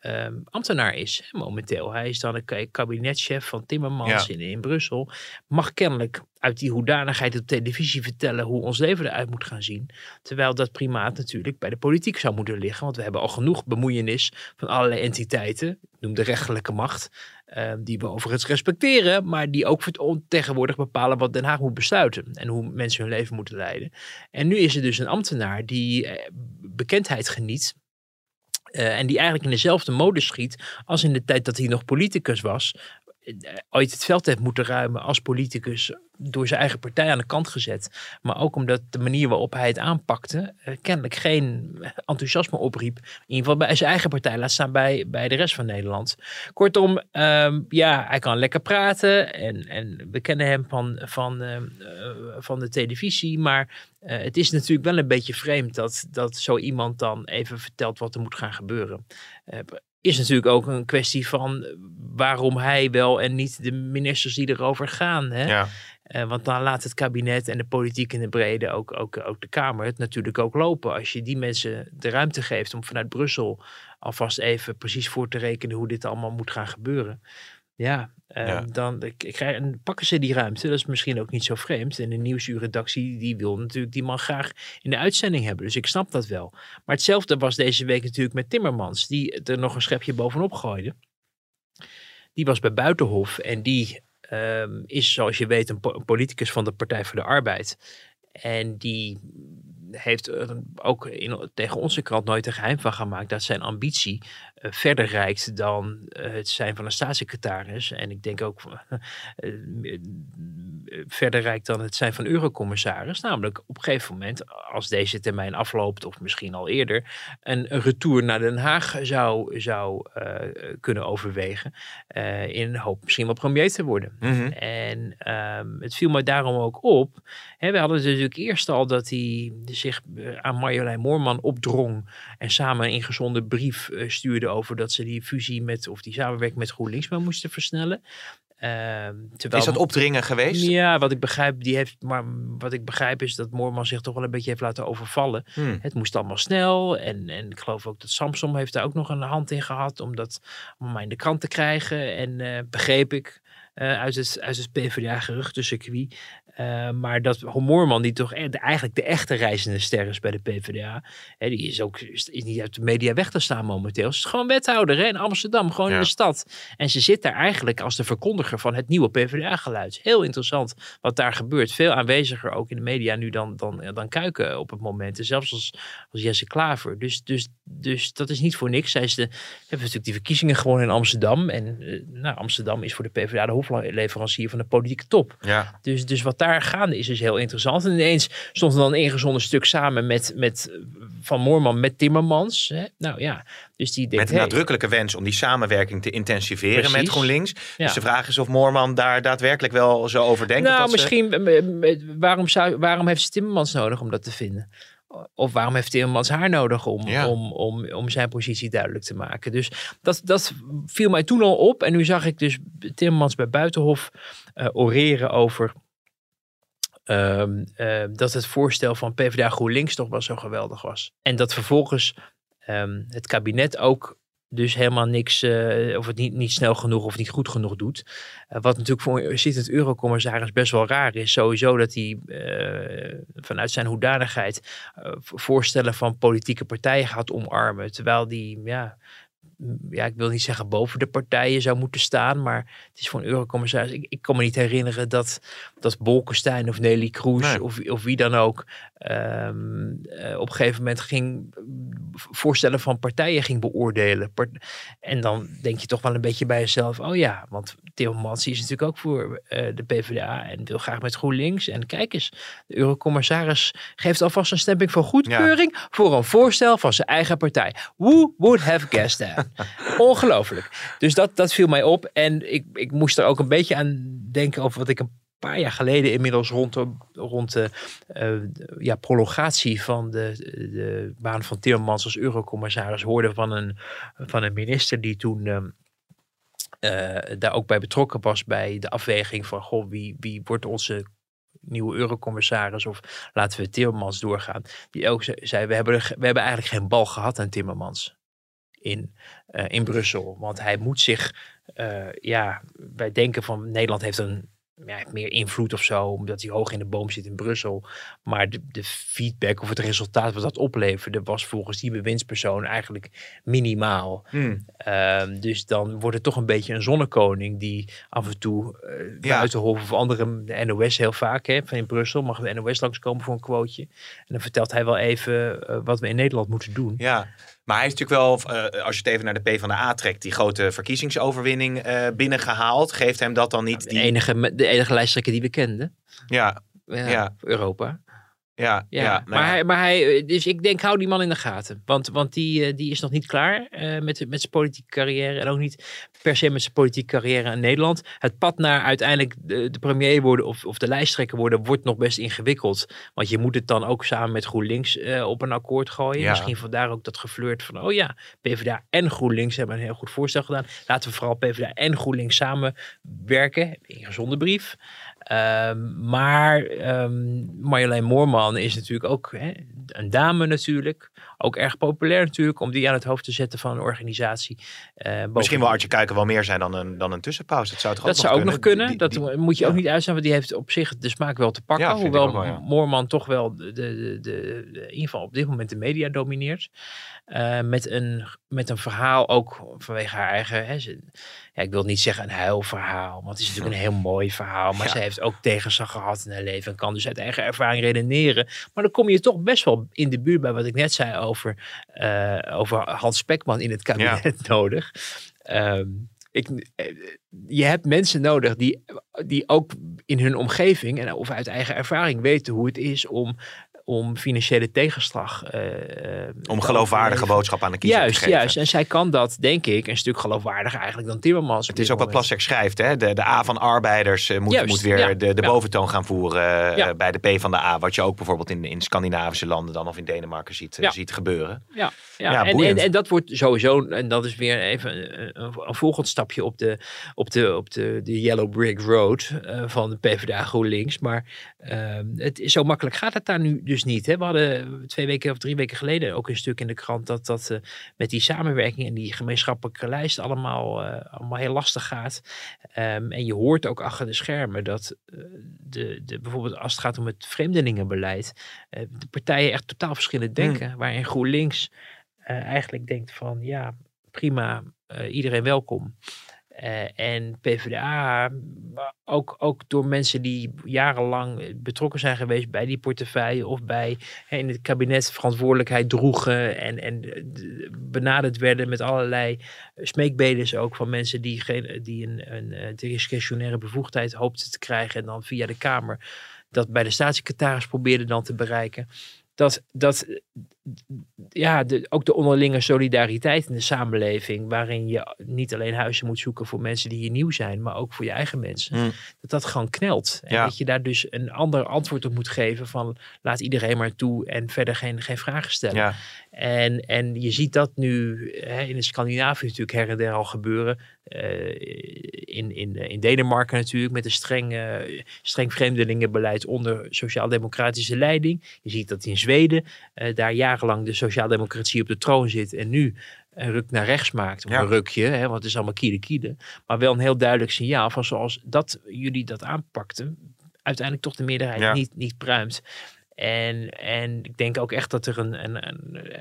ehm, ambtenaar is hè, momenteel. Hij is dan een ka- kabinetchef van Timmermans Ja. in, in Brussel. Mag kennelijk uit die hoedanigheid op televisie vertellen hoe ons leven eruit moet gaan zien. Terwijl dat primaat natuurlijk bij de politiek zou moeten liggen. Want we hebben al genoeg bemoeienis van allerlei entiteiten. Ik noem de rechterlijke macht. eh, die we overigens respecteren. Maar die ook tegenwoordig bepalen wat Den Haag moet besluiten. En hoe mensen hun leven moeten leiden. En nu is er dus een ambtenaar die eh, bekendheid geniet. Eh, en die eigenlijk in dezelfde mode schiet als in de tijd dat hij nog politicus was. Eh, ooit het veld heeft moeten ruimen als politicus door zijn eigen partij aan de kant gezet. Maar ook omdat de manier waarop hij het aanpakte eh, kennelijk geen enthousiasme opriep. In ieder geval bij zijn eigen partij, laat staan bij, bij de rest van Nederland. Kortom, ehm, ja, hij kan lekker praten en, en we kennen hem van, van, ehm, eh, van de televisie. Maar het is natuurlijk wel een beetje vreemd dat, dat zo iemand dan even vertelt wat er moet gaan gebeuren. Is natuurlijk ook een kwestie van waarom hij wel en niet de ministers die erover gaan. Hè? ja. Eh, want dan laat het kabinet en de politiek in de brede, ook, ook, ook de Kamer, het natuurlijk ook lopen. Als je die mensen de ruimte geeft om vanuit Brussel alvast even precies voor te rekenen hoe dit allemaal moet gaan gebeuren. Ja, eh, Ja. dan ik, ik krijg, en pakken ze die ruimte. Dat is misschien ook niet zo vreemd. En de nieuwsuurredactie die wil natuurlijk die man graag in de uitzending hebben. Dus ik snap dat wel. Maar hetzelfde was deze week natuurlijk met Timmermans. Die er nog een schepje bovenop gooide. Die was bij Buitenhof en die ehm, is, zoals je weet, een, po- een politicus van de Partij voor de Arbeid. En die heeft er ook in, tegen onze krant nooit een geheim van gemaakt dat zijn ambitie eh, verder reikt dan eh, het zijn van een staatssecretaris. En ik denk ook eh, verder reikt dan het zijn van eurocommissaris. Namelijk op een gegeven moment, als deze termijn afloopt, of misschien al eerder, een, een retour naar Den Haag zou, zou kunnen overwegen. in de hoop misschien wel premier te worden. Mhm. En ehm, het viel me daarom ook op. Hè, we hadden natuurlijk eerst al dat hij zich eh, aan Marjolein Moorman opdrong. En samen een ingezonden brief eh, stuurde over dat ze die fusie met, of die samenwerking met GroenLinks maar moesten versnellen. Ehm, terwijl, Is dat opdringen geweest? Ja, wat ik begrijp, die heeft, maar wat ik begrijp is dat Moorman zich toch wel een beetje heeft laten overvallen. Hmm. Het moest allemaal snel. En, en ik geloof ook dat Samsom heeft daar ook nog een hand in gehad om dat allemaal in de krant te krijgen. En eh, begreep ik eh, uit het, uit het PvdA-geruchtencircuit. Uh, maar dat Moorman, die toch eigenlijk de echte reizende ster is bij de PvdA. Hè, die is ook is, niet uit de media weg te staan momenteel. Ze is gewoon wethouder hè, in Amsterdam, gewoon Ja. in de stad. En ze zit daar eigenlijk als de verkondiger van het nieuwe PvdA-geluid. Heel interessant wat daar gebeurt. Veel aanweziger ook in de media nu dan, dan, dan Kuiken op het moment. En zelfs als, als Jesse Klaver. Dus, dus, dus dat is niet voor niks. Zij is de, hebben natuurlijk die verkiezingen gewoon in Amsterdam. En eh, nou, Amsterdam is voor de PvdA de hoofdleverancier van de politieke top. Ja. Dus, dus wat daar gaande is, is heel interessant. En ineens stond er dan een ingezonden stuk samen met, met Van Moorman met Timmermans. Hè? Nou ja, dus die denkt... Met een hey, nadrukkelijke wens om die samenwerking te intensiveren met. GroenLinks. Ja. Dus de vraag is of Moorman daar daadwerkelijk wel zo over denkt. nou, ze- misschien, waarom, zou, waarom heeft ze Timmermans nodig om dat te vinden? Of waarom heeft Timmermans haar nodig om, Ja. om, om, om zijn positie duidelijk te maken? Dus dat, dat viel mij toen al op. En nu zag ik dus Timmermans bij Buitenhof eh, oreren over ehm, eh, dat het voorstel van PvdA GroenLinks toch wel zo geweldig was. En dat vervolgens ehm, het kabinet ook dus helemaal niks, eh, of het niet, niet snel genoeg of niet goed genoeg doet. Eh, wat natuurlijk voor een zittend eurocommissaris best wel raar is. Sowieso dat hij eh, vanuit zijn hoedanigheid voorstellen van politieke partijen gaat omarmen. Terwijl die, ja, ja, ik wil niet zeggen boven de partijen zou moeten staan. Maar het is voor een eurocommissaris. Ik, ik kan me niet herinneren dat, dat Bolkestein of Nelly Kroes Nee. of, of wie dan ook ehm, eh, op een gegeven moment ging voorstellen van partijen ging beoordelen. Part- en dan denk je toch wel een beetje bij jezelf, oh ja, want Timmermans is natuurlijk ook voor eh, de PvdA en wil graag met GroenLinks. En kijk eens, de eurocommissaris geeft alvast een stemping van goedkeuring voor een voorstel van zijn eigen partij. Who would have guessed that? Ongelooflijk. Dus dat, dat viel mij op en ik, ik moest er ook een beetje aan denken over wat ik een paar jaar geleden inmiddels rond de, rond de eh, ja, prolongatie van de, de baan van Timmermans als eurocommissaris hoorde van een, van een minister die toen ehm, eh, daar ook bij betrokken was bij de afweging van goh, wie, wie wordt onze nieuwe eurocommissaris of laten we Timmermans doorgaan. Die ook ze- zei, we hebben, we hebben eigenlijk geen bal gehad aan Timmermans in, eh, in Brussel. Want hij moet zich, ja, wij denken van Nederland heeft een ja, heeft meer invloed of zo, omdat hij hoog in de boom zit in Brussel. Maar de, de feedback of het resultaat wat dat opleverde, was volgens die bewindspersoon eigenlijk minimaal. Hmm. Ehm, dus dan wordt het toch een beetje een zonnekoning die af en toe eh Buitenhof of andere, de NOS heel vaak, hè, van in Brussel, mag de NOS langskomen voor een quoteje. En dan vertelt hij wel even eh, wat we in Nederland moeten doen. Ja, maar hij is natuurlijk wel, eh, als je het even naar de PvdA trekt, die grote verkiezingsoverwinning eh, binnengehaald. Geeft hem dat dan niet De die... enige, de enige lijsttrekker die we kenden. Ja, Ja, Ja. Europa. Ja, ja. Ja, nou maar, ja. Hij, maar hij, dus ik denk, hou die man in de gaten. Want, want die, eh, die is nog niet klaar eh, met, met zijn politieke carrière. En ook niet per se met zijn politieke carrière in Nederland. Het pad naar uiteindelijk de, de premier worden of, of de lijsttrekker worden, wordt nog best ingewikkeld. Want je moet het dan ook samen met GroenLinks eh, op een akkoord gooien. Ja. Misschien vandaar ook dat geflirt van, oh ja, PvdA en GroenLinks hebben een heel goed voorstel gedaan. Laten we vooral PvdA en GroenLinks samenwerken. In gezonde brief. Ehm, maar ehm, Marjolein Moorman is natuurlijk ook hè, een dame natuurlijk. Ook erg populair natuurlijk om die aan het hoofd te zetten van een organisatie. Eh, Misschien wil Artje Kuiken wel meer zijn dan een, dan een tussenpauze. Dat zou toch dat ook zou ook nog kunnen. Die- dat die- moet je ook niet uitstaan, want die heeft op zich de smaak wel te pakken. Ja, hoewel ook wel, ja. Moorman toch wel de, de, de, de- in ieder geval op dit moment de media domineert. Eh, met, een, met een verhaal ook vanwege haar eigen. Hè, ze- ik wil niet zeggen een huilverhaal, want het is natuurlijk een heel mooi verhaal. Maar ze heeft ook tegenslag gehad in haar leven en kan dus uit eigen ervaring redeneren. Maar dan kom je toch best wel in de buurt bij wat ik net zei over, eh, over Hans Spekman in het kabinet nodig. Ehm, ik, eh, je hebt mensen nodig die, die ook in hun omgeving en of uit eigen ervaring weten hoe het is om, om financiële tegenslag. eh, eh, Om geloofwaardige overleven. boodschap aan de kiezer Juist, te geven. juist. En zij kan dat, denk ik, een stuk geloofwaardiger eigenlijk dan Timmermans. Het is ook wat Plasterk schrijft. Hè? De, de A van arbeiders eh, moet, Juist, moet weer ja, de, de ja. boventoon gaan voeren eh, Ja. bij de P van de A. Wat je ook bijvoorbeeld in, in Scandinavische landen dan of in Denemarken ziet, eh, ziet gebeuren. Ja, ja. Ja, en, en, en dat wordt sowieso, en dat is weer even een, een, een volgend stapje op de, op de, op de, de Yellow Brick Road eh, van de PvdA GroenLinks. Maar ehm, het, is- zo makkelijk gaat het daar nu dus niet. Hè? We hadden twee weken of drie weken geleden ook een stuk in de krant dat dat eh, met die samenwerking en die gemeenschappelijke lijst allemaal, eh, allemaal heel lastig gaat. Ehm, en je hoort ook achter de schermen dat eh, de, de, bijvoorbeeld als het gaat om het vreemdelingenbeleid, eh, de partijen echt totaal verschillend denken. Waarin GroenLinks eh, eigenlijk denkt van ja, prima, eh, iedereen welkom. Eh, en PvdA, ook, ook door mensen die jarenlang betrokken zijn geweest bij die portefeuille of bij in het kabinet verantwoordelijkheid droegen en, en eh, benaderd werden met allerlei smeekbedes ook van mensen die, geen, die een, een, eh, discretionaire bevoegdheid hoopten te krijgen en dan via de Kamer dat bij de staatssecretaris probeerden dan te bereiken. Dat, dat ja, de, ook de onderlinge solidariteit in de samenleving, waarin je niet alleen huizen moet zoeken voor mensen die hier nieuw zijn, maar ook voor je eigen mensen, Hmm. dat dat gewoon knelt. En Ja. dat je daar dus een ander antwoord op moet geven van laat iedereen maar toe en verder geen, geen vragen stellen. Ja. En, en je ziet dat nu hè, in de Scandinavië natuurlijk her en der al gebeuren. Eh, in, in, in Denemarken natuurlijk met een streng, eh, streng vreemdelingenbeleid onder sociaal-democratische leiding. Je ziet dat in Zweden eh, daar jarenlang de sociaaldemocratie op de troon zit en nu een ruk naar rechts maakt. Of Ja. een rukje, hè, want het is allemaal kiede kiede. Maar wel een heel duidelijk signaal van zoals dat jullie dat aanpakten, uiteindelijk toch de meerderheid Ja. niet, niet pruimt. En, en ik denk ook echt dat er een, een,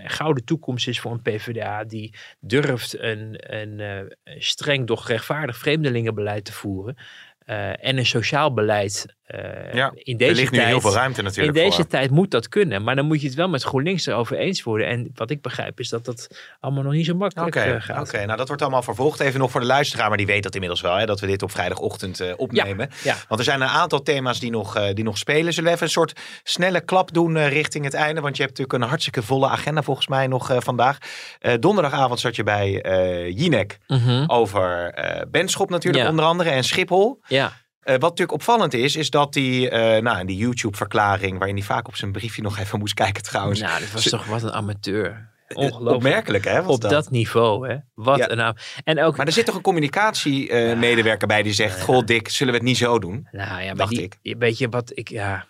een gouden toekomst is voor een PvdA die durft een, een, eh, een streng, doch rechtvaardig vreemdelingenbeleid te voeren. eh, en een sociaal beleid eh, Ja, in er deze ligt nu tijd. heel veel ruimte in natuurlijk deze voor. tijd moet dat kunnen. Maar dan moet je het wel met GroenLinks erover eens worden. En wat ik begrijp is dat dat allemaal nog niet zo makkelijk eh, gaat. oké, nou dat wordt allemaal vervolgd. Even nog voor de luisteraar, maar die weet dat inmiddels wel, hè, dat we dit op vrijdagochtend eh, opnemen. ja. Want er zijn een aantal thema's die nog, die nog spelen. Zullen we even een soort snelle klap doen richting het einde? Want je hebt natuurlijk een hartstikke volle agenda volgens mij nog vandaag. Donderdagavond zat je bij Jinek Mhm. over eh Benschop natuurlijk Ja. onder andere en Schiphol. Ja. Eh, wat natuurlijk opvallend is, is dat die, eh, nou, die YouTube-verklaring, waarin hij vaak op zijn briefje nog even moest kijken trouwens. Nou, dat was toch wat een amateur. Ongelooflijk. Opmerkelijk hè? Op dat. niveau, hè? Wat Ja. een En ook, Maar er zit toch een communicatiemedewerker bij die zegt: Goh, Dick, zullen we het niet zo doen? Nou ja, maar dacht die, ik. Weet je wat ik, ja.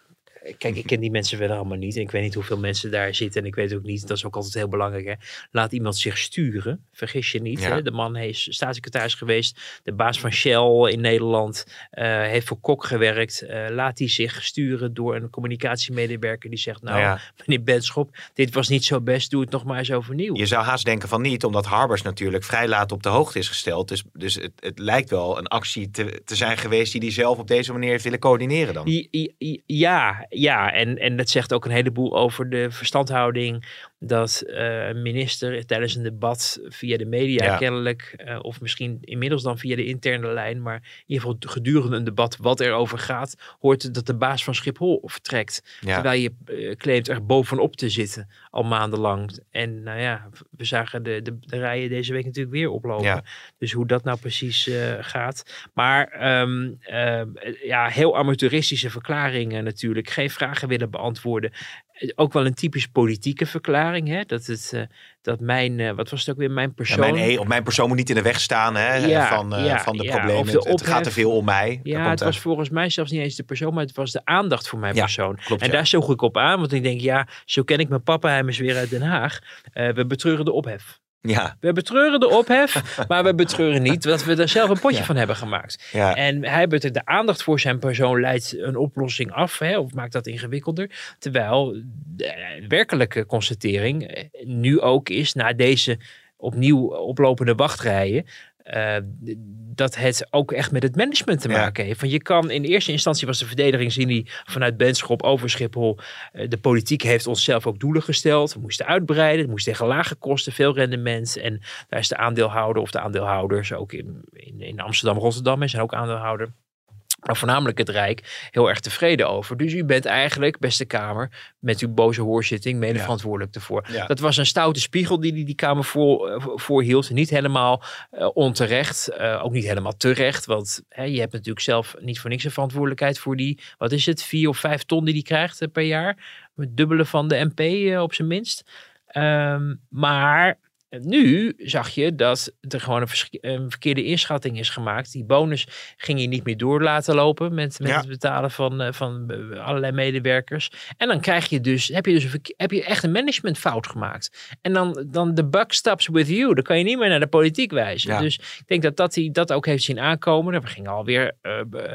Kijk, ik ken die mensen verder allemaal niet. En ik weet niet hoeveel mensen daar zitten. En ik weet ook niet, dat is ook altijd heel belangrijk. Hè? Laat iemand zich sturen. Vergis je niet. Ja. Hè? De man is staatssecretaris geweest. De baas van Shell in Nederland. eh, heeft voor Kok gewerkt. Eh, laat hij zich sturen door een communicatiemedewerker die zegt... Nou, Nou ja. meneer Benschop, dit was niet zo best. Doe het nog maar eens overnieuw. Je zou haast denken van niet, omdat Harbers natuurlijk vrij laat op de hoogte is gesteld. Dus, dus het, het lijkt wel een actie te, te zijn geweest die hij zelf op deze manier heeft willen coördineren dan. Ja, ja. En, en dat zegt ook een heleboel over de verstandhouding. Dat eh, een minister tijdens een debat via de media Ja. kennelijk, eh, of misschien inmiddels dan via de interne lijn, maar in ieder geval gedurende een debat wat er over gaat, hoort dat de baas van Schiphol vertrekt. Ja. Terwijl je eh, claimt er bovenop te zitten al maandenlang. En nou ja, we zagen de, de, de rijen deze week natuurlijk weer oplopen. Ja. Dus hoe dat nou precies gaat. Maar ehm, ja, heel amateuristische verklaringen natuurlijk. Geen vragen willen beantwoorden. Ook wel een typisch politieke verklaring. Hè? Dat, het, eh, dat mijn, eh, wat was het ook weer, mijn Ja, persoon... mijn, e- op mijn persoon moet niet in de weg staan hè, Ja, van, eh, ja, van de ja, problemen. of de Het- gaat te veel om mij. Ja, komt het was volgens mij zelfs niet eens de persoon, maar het was de aandacht voor mijn Ja, persoon. klopt, en ja. daar zoog ik op aan, want ik denk, ja, zo ken ik mijn papa, hij is weer uit Den Haag. We betreuren de ophef. Ja, We betreuren de ophef, maar we betreuren niet dat we er zelf een potje van hebben gemaakt. ja. En hij de aandacht voor zijn persoon leidt een oplossing af, hè, of maakt dat ingewikkelder. Terwijl de werkelijke constatering eh, nu ook is, na deze opnieuw oplopende wachtrijen, eh, dat het ook echt met het management te maken heeft. Want je kan in eerste instantie was de verdedigingsinie vanuit Benschop over Schiphol. eh, de politiek heeft onszelf ook doelen gesteld. We moesten uitbreiden. Het moest tegen lage kosten, veel rendement. En daar is de aandeelhouder of de aandeelhouders ook in, in, in Amsterdam, Rotterdam en zijn ook aandeelhouder. Voornamelijk het Rijk, heel erg tevreden over. Dus u bent eigenlijk, beste Kamer, met uw boze hoorzitting mede Ja. verantwoordelijk ervoor. Ja. Dat was een stoute spiegel die die, die Kamer voor, eh, voorhield. Niet helemaal eh, onterecht, eh, ook niet helemaal terecht. Want hè, je hebt natuurlijk zelf niet voor niks een verantwoordelijkheid voor die, wat is het, vier of vijf ton die die krijgt per jaar. Het dubbele van de MP op zijn minst. Ehm, maar nu zag je dat er gewoon een, verkeerde inschatting is gemaakt. Die bonus ging je niet meer door laten lopen met, met Ja. het betalen van, eh, van eh, allerlei medewerkers. En dan krijg je dus, heb je dus een heb je echt een managementfout gemaakt. En dan, dan de buck stops with you. Dan kan je niet meer naar de politiek wijzen. Ja. Dus ik denk dat, dat hij dat ook heeft zien aankomen. Er gingen alweer b-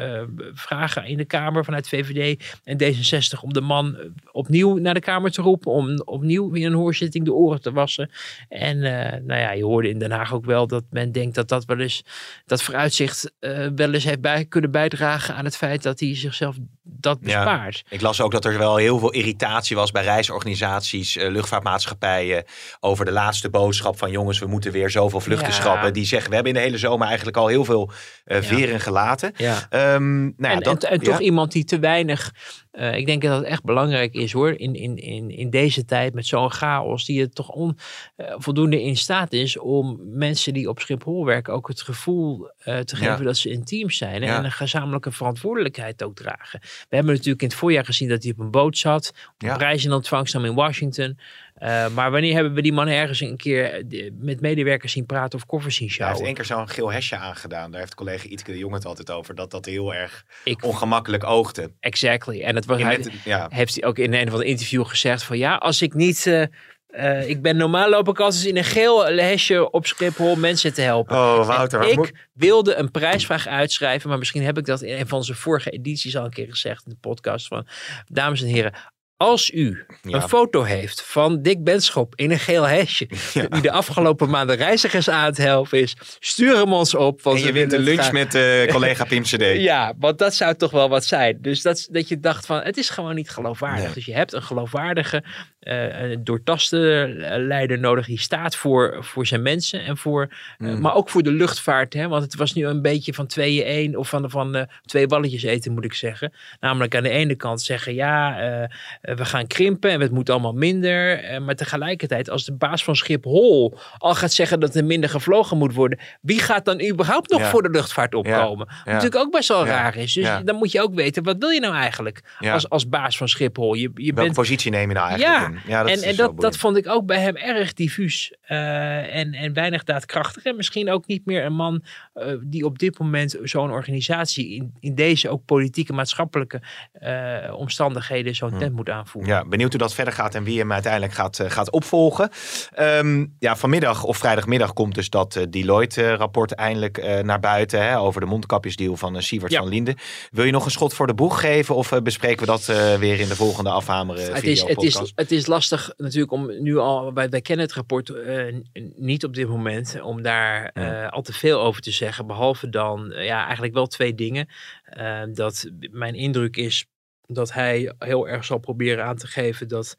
vragen in de Kamer vanuit VVD en D66 om de man opnieuw naar de Kamer te roepen. Om opnieuw in een hoorzitting de oren te wassen. En nou ja, je hoorde in Den Haag ook wel dat men denkt dat dat wel eens, dat vooruitzicht eh, wel eens heeft bij, kunnen bijdragen aan het feit dat hij zichzelf dat Ja. bespaart. Ik las ook dat er wel heel veel irritatie was bij reisorganisaties, eh, luchtvaartmaatschappijen. Over de laatste boodschap van jongens, we moeten weer zoveel vluchten Ja. schrappen. Die zeggen, we hebben in de hele zomer eigenlijk al heel veel eh, veren gelaten. Ehm, nou ja, en, dat, en, en toch iemand die te weinig. Eh, ik denk dat het echt belangrijk is hoor. In, in, in, in deze tijd met zo'n chaos. Die het toch on, eh, voldoende in staat is. om mensen die op Schiphol werken. ook het gevoel eh, te Ja. geven dat ze een team zijn. Ja. En een gezamenlijke verantwoordelijkheid ook dragen. We hebben natuurlijk in het voorjaar gezien dat hij op een boot zat. Op een prijs in ontvangst nam in Washington. Eh, maar wanneer hebben we die man ergens een keer eh, met medewerkers zien praten of koffers zien Hij sjouwen? heeft één keer zo'n geel hesje aangedaan. Daar heeft collega Ietke de Jong het altijd over. Dat dat heel erg Ik- ongemakkelijk oogde. Exactly. En het was, hij, ja. heeft hij ook in een van de interview gezegd van ja, als ik niet... eh, ik ben normaal loop ik altijd in een geel hesje op Schiphol mensen te helpen. Oh, Wouter. En wat moet- ik wilde een prijsvraag uitschrijven, maar misschien heb ik dat in een van zijn vorige edities al een keer gezegd in de podcast van dames en heren. Als u Ja. een foto heeft van Dick Benschop in een geel hesje, die de afgelopen maanden reizigers aan het helpen is, stuur hem ons op. want En je wint een lunch met eh, collega Pim CD. ja, want dat zou toch wel wat zijn. Dus dat, dat je dacht van, het is gewoon niet geloofwaardig. Nee. Dus je hebt een geloofwaardige, eh een doortaste leider nodig. Die staat voor, voor zijn mensen en voor, eh, Mm. maar ook voor de luchtvaart. Hè? Want het was nu een beetje van tweeën één of van, van eh, twee balletjes eten moet ik zeggen. Namelijk aan de ene kant zeggen, ja, eh, eh, we gaan krimpen en het moet allemaal minder. Eh, maar tegelijkertijd, als de baas van Schiphol al gaat zeggen dat er minder gevlogen moet worden. Wie gaat dan überhaupt nog Ja. voor de luchtvaart opkomen? Wat natuurlijk ook best wel Ja. raar is. Dus Ja. dan moet je ook weten, wat wil je nou eigenlijk Ja. als, als baas van Schiphol? Je, je Welke bent positie neem je nou eigenlijk ja, Ja, dat en, wel dat, vond ik ook bij hem erg diffuus. eh, en, en weinig daadkrachtig. En misschien ook niet meer een man eh, die op dit moment zo'n organisatie in, in deze ook politieke, maatschappelijke eh, omstandigheden zo'n tent moet aanvoeren. Ja, benieuwd hoe dat verder gaat en wie hem uiteindelijk gaat, gaat opvolgen. Ehm, ja, vanmiddag of vrijdagmiddag komt dus dat Deloitte-rapport eindelijk naar buiten hè, over de mondkapjesdeal van Sievert Ja. van Linden. Wil je nog een schot voor de boeg geven of bespreken we dat weer in de volgende afhameren Het is, video het, is, podcast? het is lastig natuurlijk om nu al, wij, wij kennen het rapport eh, niet op dit moment, om daar eh, al te veel over te zeggen. Behalve dan, eh, ja, eigenlijk wel twee dingen. Eh, dat mijn indruk is dat hij heel erg zal proberen aan te geven dat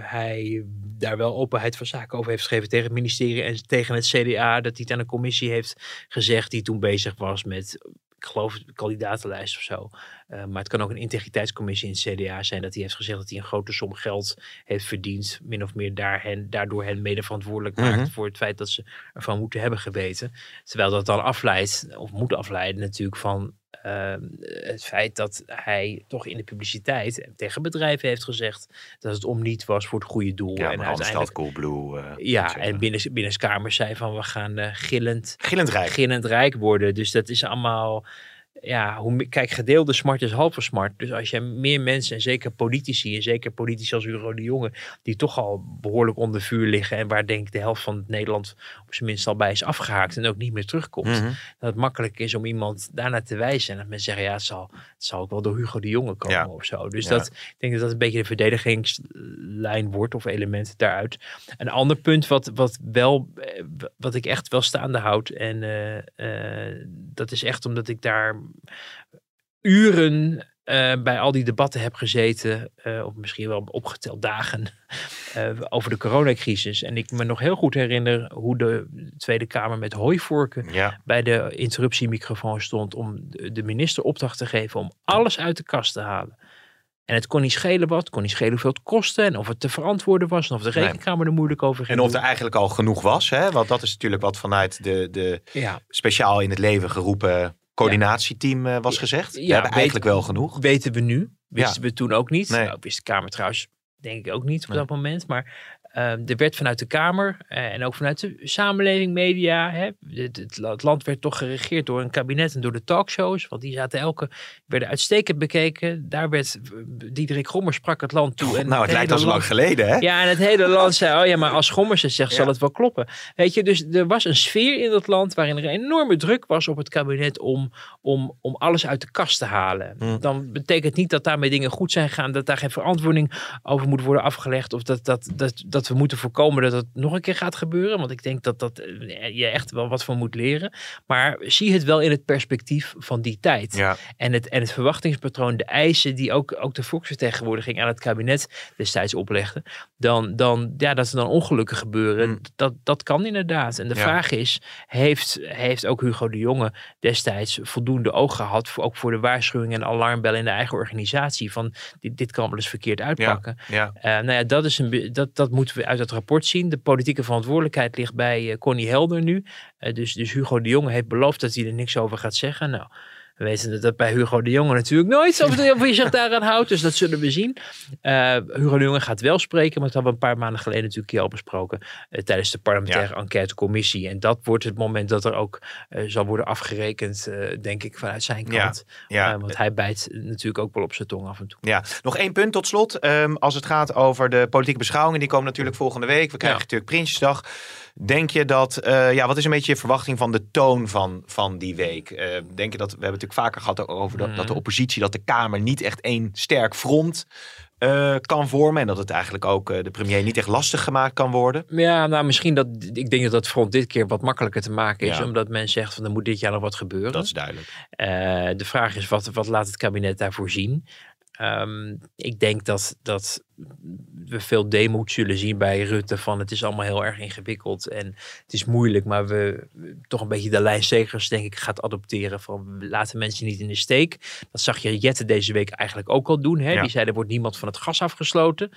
hij daar wel openheid van zaken over heeft geschreven tegen het ministerie en tegen het CDA. Dat hij het aan een commissie heeft gezegd die toen bezig was met, ik geloof, kandidatenlijst of zo. Uh, maar het kan ook een integriteitscommissie in het CDA zijn dat hij heeft gezegd dat hij een grote som geld heeft verdiend. Min of meer daar hen, daardoor hen mede verantwoordelijk maakt Mhm. voor het feit dat ze ervan moeten hebben geweten. Terwijl dat dan afleidt, of moet afleiden natuurlijk van uh, het feit dat hij toch in de publiciteit tegen bedrijven heeft gezegd dat het om niet was voor het goede doel. Ja, en uiteindelijk Coolblue. Uh, ja, en binnen, binnenskamers zei van we gaan uh, gillend, gillend rijk. gillend rijk worden. Dus dat is allemaal ja, hoe, kijk, gedeelde smart is halve smart. Dus als je meer mensen, en zeker politici, en zeker politici als Hugo de Jonge, die toch al behoorlijk onder vuur liggen en waar denk ik de helft van het Nederland op zijn minst al bij is afgehaakt en ook niet meer terugkomt, Mhm. dat het makkelijk is om iemand daarna te wijzen. En dat mensen zeggen, ja, het zal, het zal ook wel door Hugo de Jonge komen Ja. of zo. Dus Ja. dat, ik denk dat dat een beetje de verdedigingslijn wordt of elementen daaruit. Een ander punt wat, wat, wel, eh, wat ik echt wel staande houd, en eh, eh, dat is echt omdat ik daar uren eh, bij al die debatten heb gezeten, eh, of misschien wel opgeteld dagen, eh, over de coronacrisis. En ik me nog heel goed herinner hoe de Tweede Kamer met hooivorken Ja. bij de interruptiemicrofoon stond om de minister opdracht te geven om alles uit de kast te halen. En het kon niet schelen wat, kon niet schelen hoeveel het kostte en of het te verantwoorden was en of de rekenkamer er moeilijk over ging En of er eigenlijk al genoeg was, hè? want dat is natuurlijk wat vanuit de, de Ja. speciaal in het leven geroepen coördinatieteam eh, was gezegd. We hebben eigenlijk wel genoeg. Weten we nu. Wisten Ja. we toen ook niet. Nee. Nou, wist de Kamer trouwens denk ik ook niet op dat moment. Maar ehm, er werd vanuit de Kamer eh, en ook vanuit de samenleving, media. Hè, het, het, het land werd toch geregeerd door een kabinet en door de talkshows. Want die zaten elke, werden uitstekend bekeken. Daar werd eh, Diederik Gommers sprak het land toe. En nou, het lijkt al zo hele lang geleden, hè? Ja, en het hele land zei, oh ja, maar als Gommers het zegt, zal het wel kloppen. Weet je, dus er was een sfeer in dat land waarin er een enorme druk was op het kabinet om, om, om alles uit de kast te halen. Hm. Dan betekent niet dat daarmee dingen goed zijn gegaan, dat daar geen verantwoording over moet worden afgelegd. Of dat, dat, dat, dat we moeten voorkomen dat het nog een keer gaat gebeuren. Want ik denk dat, dat eh, je echt wel wat van moet leren. Maar zie het wel in het perspectief van die tijd. Ja. En het, en het verwachtingspatroon, de eisen die ook, ook de volksvertegenwoordiging aan het kabinet destijds oplegde, dan, dan ja, dat er dan ongelukken gebeuren, Mm. dat, dat kan inderdaad. En de Ja. vraag is, heeft, heeft ook Hugo de Jonge destijds voldoende oog gehad, voor, ook voor de waarschuwing en alarmbellen in de eigen organisatie, van dit, dit kan wel eens verkeerd uitpakken. Ja. Eh, nou ja, dat, is een, dat, dat moeten we uit het rapport zien. De politieke verantwoordelijkheid ligt bij eh, Connie Helder nu. Eh, dus, dus Hugo de Jonge heeft beloofd dat hij er niks over gaat zeggen. Nou, we weten dat dat bij Hugo de Jonge natuurlijk nooit of hij zich daaraan houdt. Dus dat zullen we zien. Eh, Hugo de Jonge gaat wel spreken, maar dat hebben we een paar maanden geleden natuurlijk hier al besproken. eh, tijdens de parlementaire enquêtecommissie. En dat wordt het moment dat er ook eh, zal worden afgerekend, denk ik, vanuit zijn Ja, kant. ja. Want hij bijt natuurlijk ook wel op zijn tong af en toe. Ja, nog één punt tot slot. Ehm, als het gaat over de politieke beschouwingen, die komen natuurlijk volgende week. We krijgen Ja. natuurlijk Prinsjesdag. Denk je dat, eh, ja, wat is een beetje je verwachting van de toon van, van die week? Eh, denk je dat, we hebben het natuurlijk vaker gehad over dat, dat de Mhm. oppositie, dat de Kamer niet echt één sterk front eh, kan vormen. En dat het eigenlijk ook de premier niet echt lastig gemaakt kan worden. Ja, nou misschien dat. Ik denk dat dat front dit keer wat makkelijker te maken is. Ja. Omdat men zegt van er moet dit jaar nog wat gebeuren. Dat is duidelijk. De vraag is, wat, wat laat het kabinet daarvoor zien? Ehm, ik denk dat, dat we veel demoed zullen zien bij Rutte van het is allemaal heel erg ingewikkeld en het is moeilijk, maar we we- toch een beetje de lijn Segers denk ik gaat adopteren van we laten mensen niet in de steek. Dat zag je Jette deze week eigenlijk ook al doen. Hè? Ja. Die zei er wordt niemand van het gas afgesloten.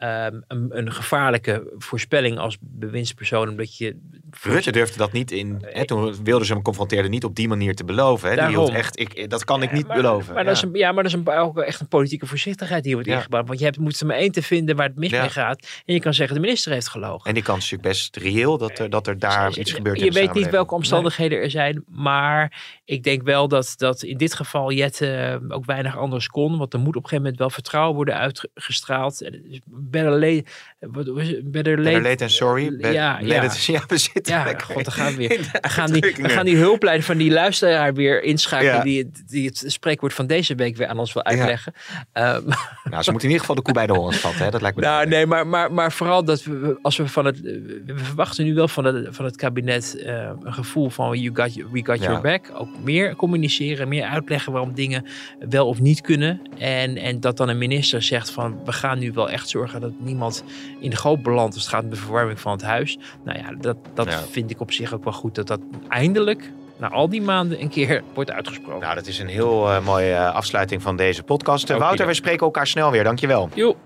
Ehm, een, een gevaarlijke voorspelling als bewindspersoon omdat je Rutte durfde dat niet in. Hè, toen wilden ze hem confronteren niet op die manier te beloven. Hè. Die hield echt, ik, dat kan ik niet maar, beloven. Maar ja. dat is een, ja, maar dat is een, ook echt een politieke voorzichtigheid die wordt Ja. ingebouwd. Want je hebt, moet er maar één te vinden waar het mis mee gaat. En je kan zeggen, de minister heeft gelogen. En die kans is natuurlijk best reëel dat er, dat er daar iets gebeurt. in je weet niet welke omstandigheden er zijn. Maar ik denk wel dat, dat in dit geval Jette eh, ook weinig anders kon. Want er moet op een gegeven moment wel vertrouwen worden uitgestraald. Better late, wat was het? better late, Better late and sorry. Be- ja, ja. it- ja, we zitten Ja, god, dan gaan we weer. We gaan, die, we gaan die hulplijn van die luisteraar weer inschakelen. Ja. Die, het- die het spreekwoord van deze week weer aan ons wil uitleggen. Ehm, Nou, ze moeten in ieder geval de koe bij de horens vatten. Hè? Dat lijkt me nou, nee, maar, maar, maar vooral dat we, als we van het. We verwachten nu wel van het, van het kabinet eh, een gevoel van you got, we got your back. Ook meer communiceren, meer uitleggen waarom dingen wel of niet kunnen. En, en dat dan een minister zegt van we gaan nu wel echt zorgen dat niemand in de goot belandt als het gaat om de verwarming van het huis. Nou ja, dat, dat Ja. vind ik op zich ook wel goed dat dat eindelijk na al die maanden een keer wordt uitgesproken. Nou, dat is een heel eh, mooie eh, afsluiting van deze podcast. Ook Wouter, we spreken elkaar snel weer. Dankjewel. Jo.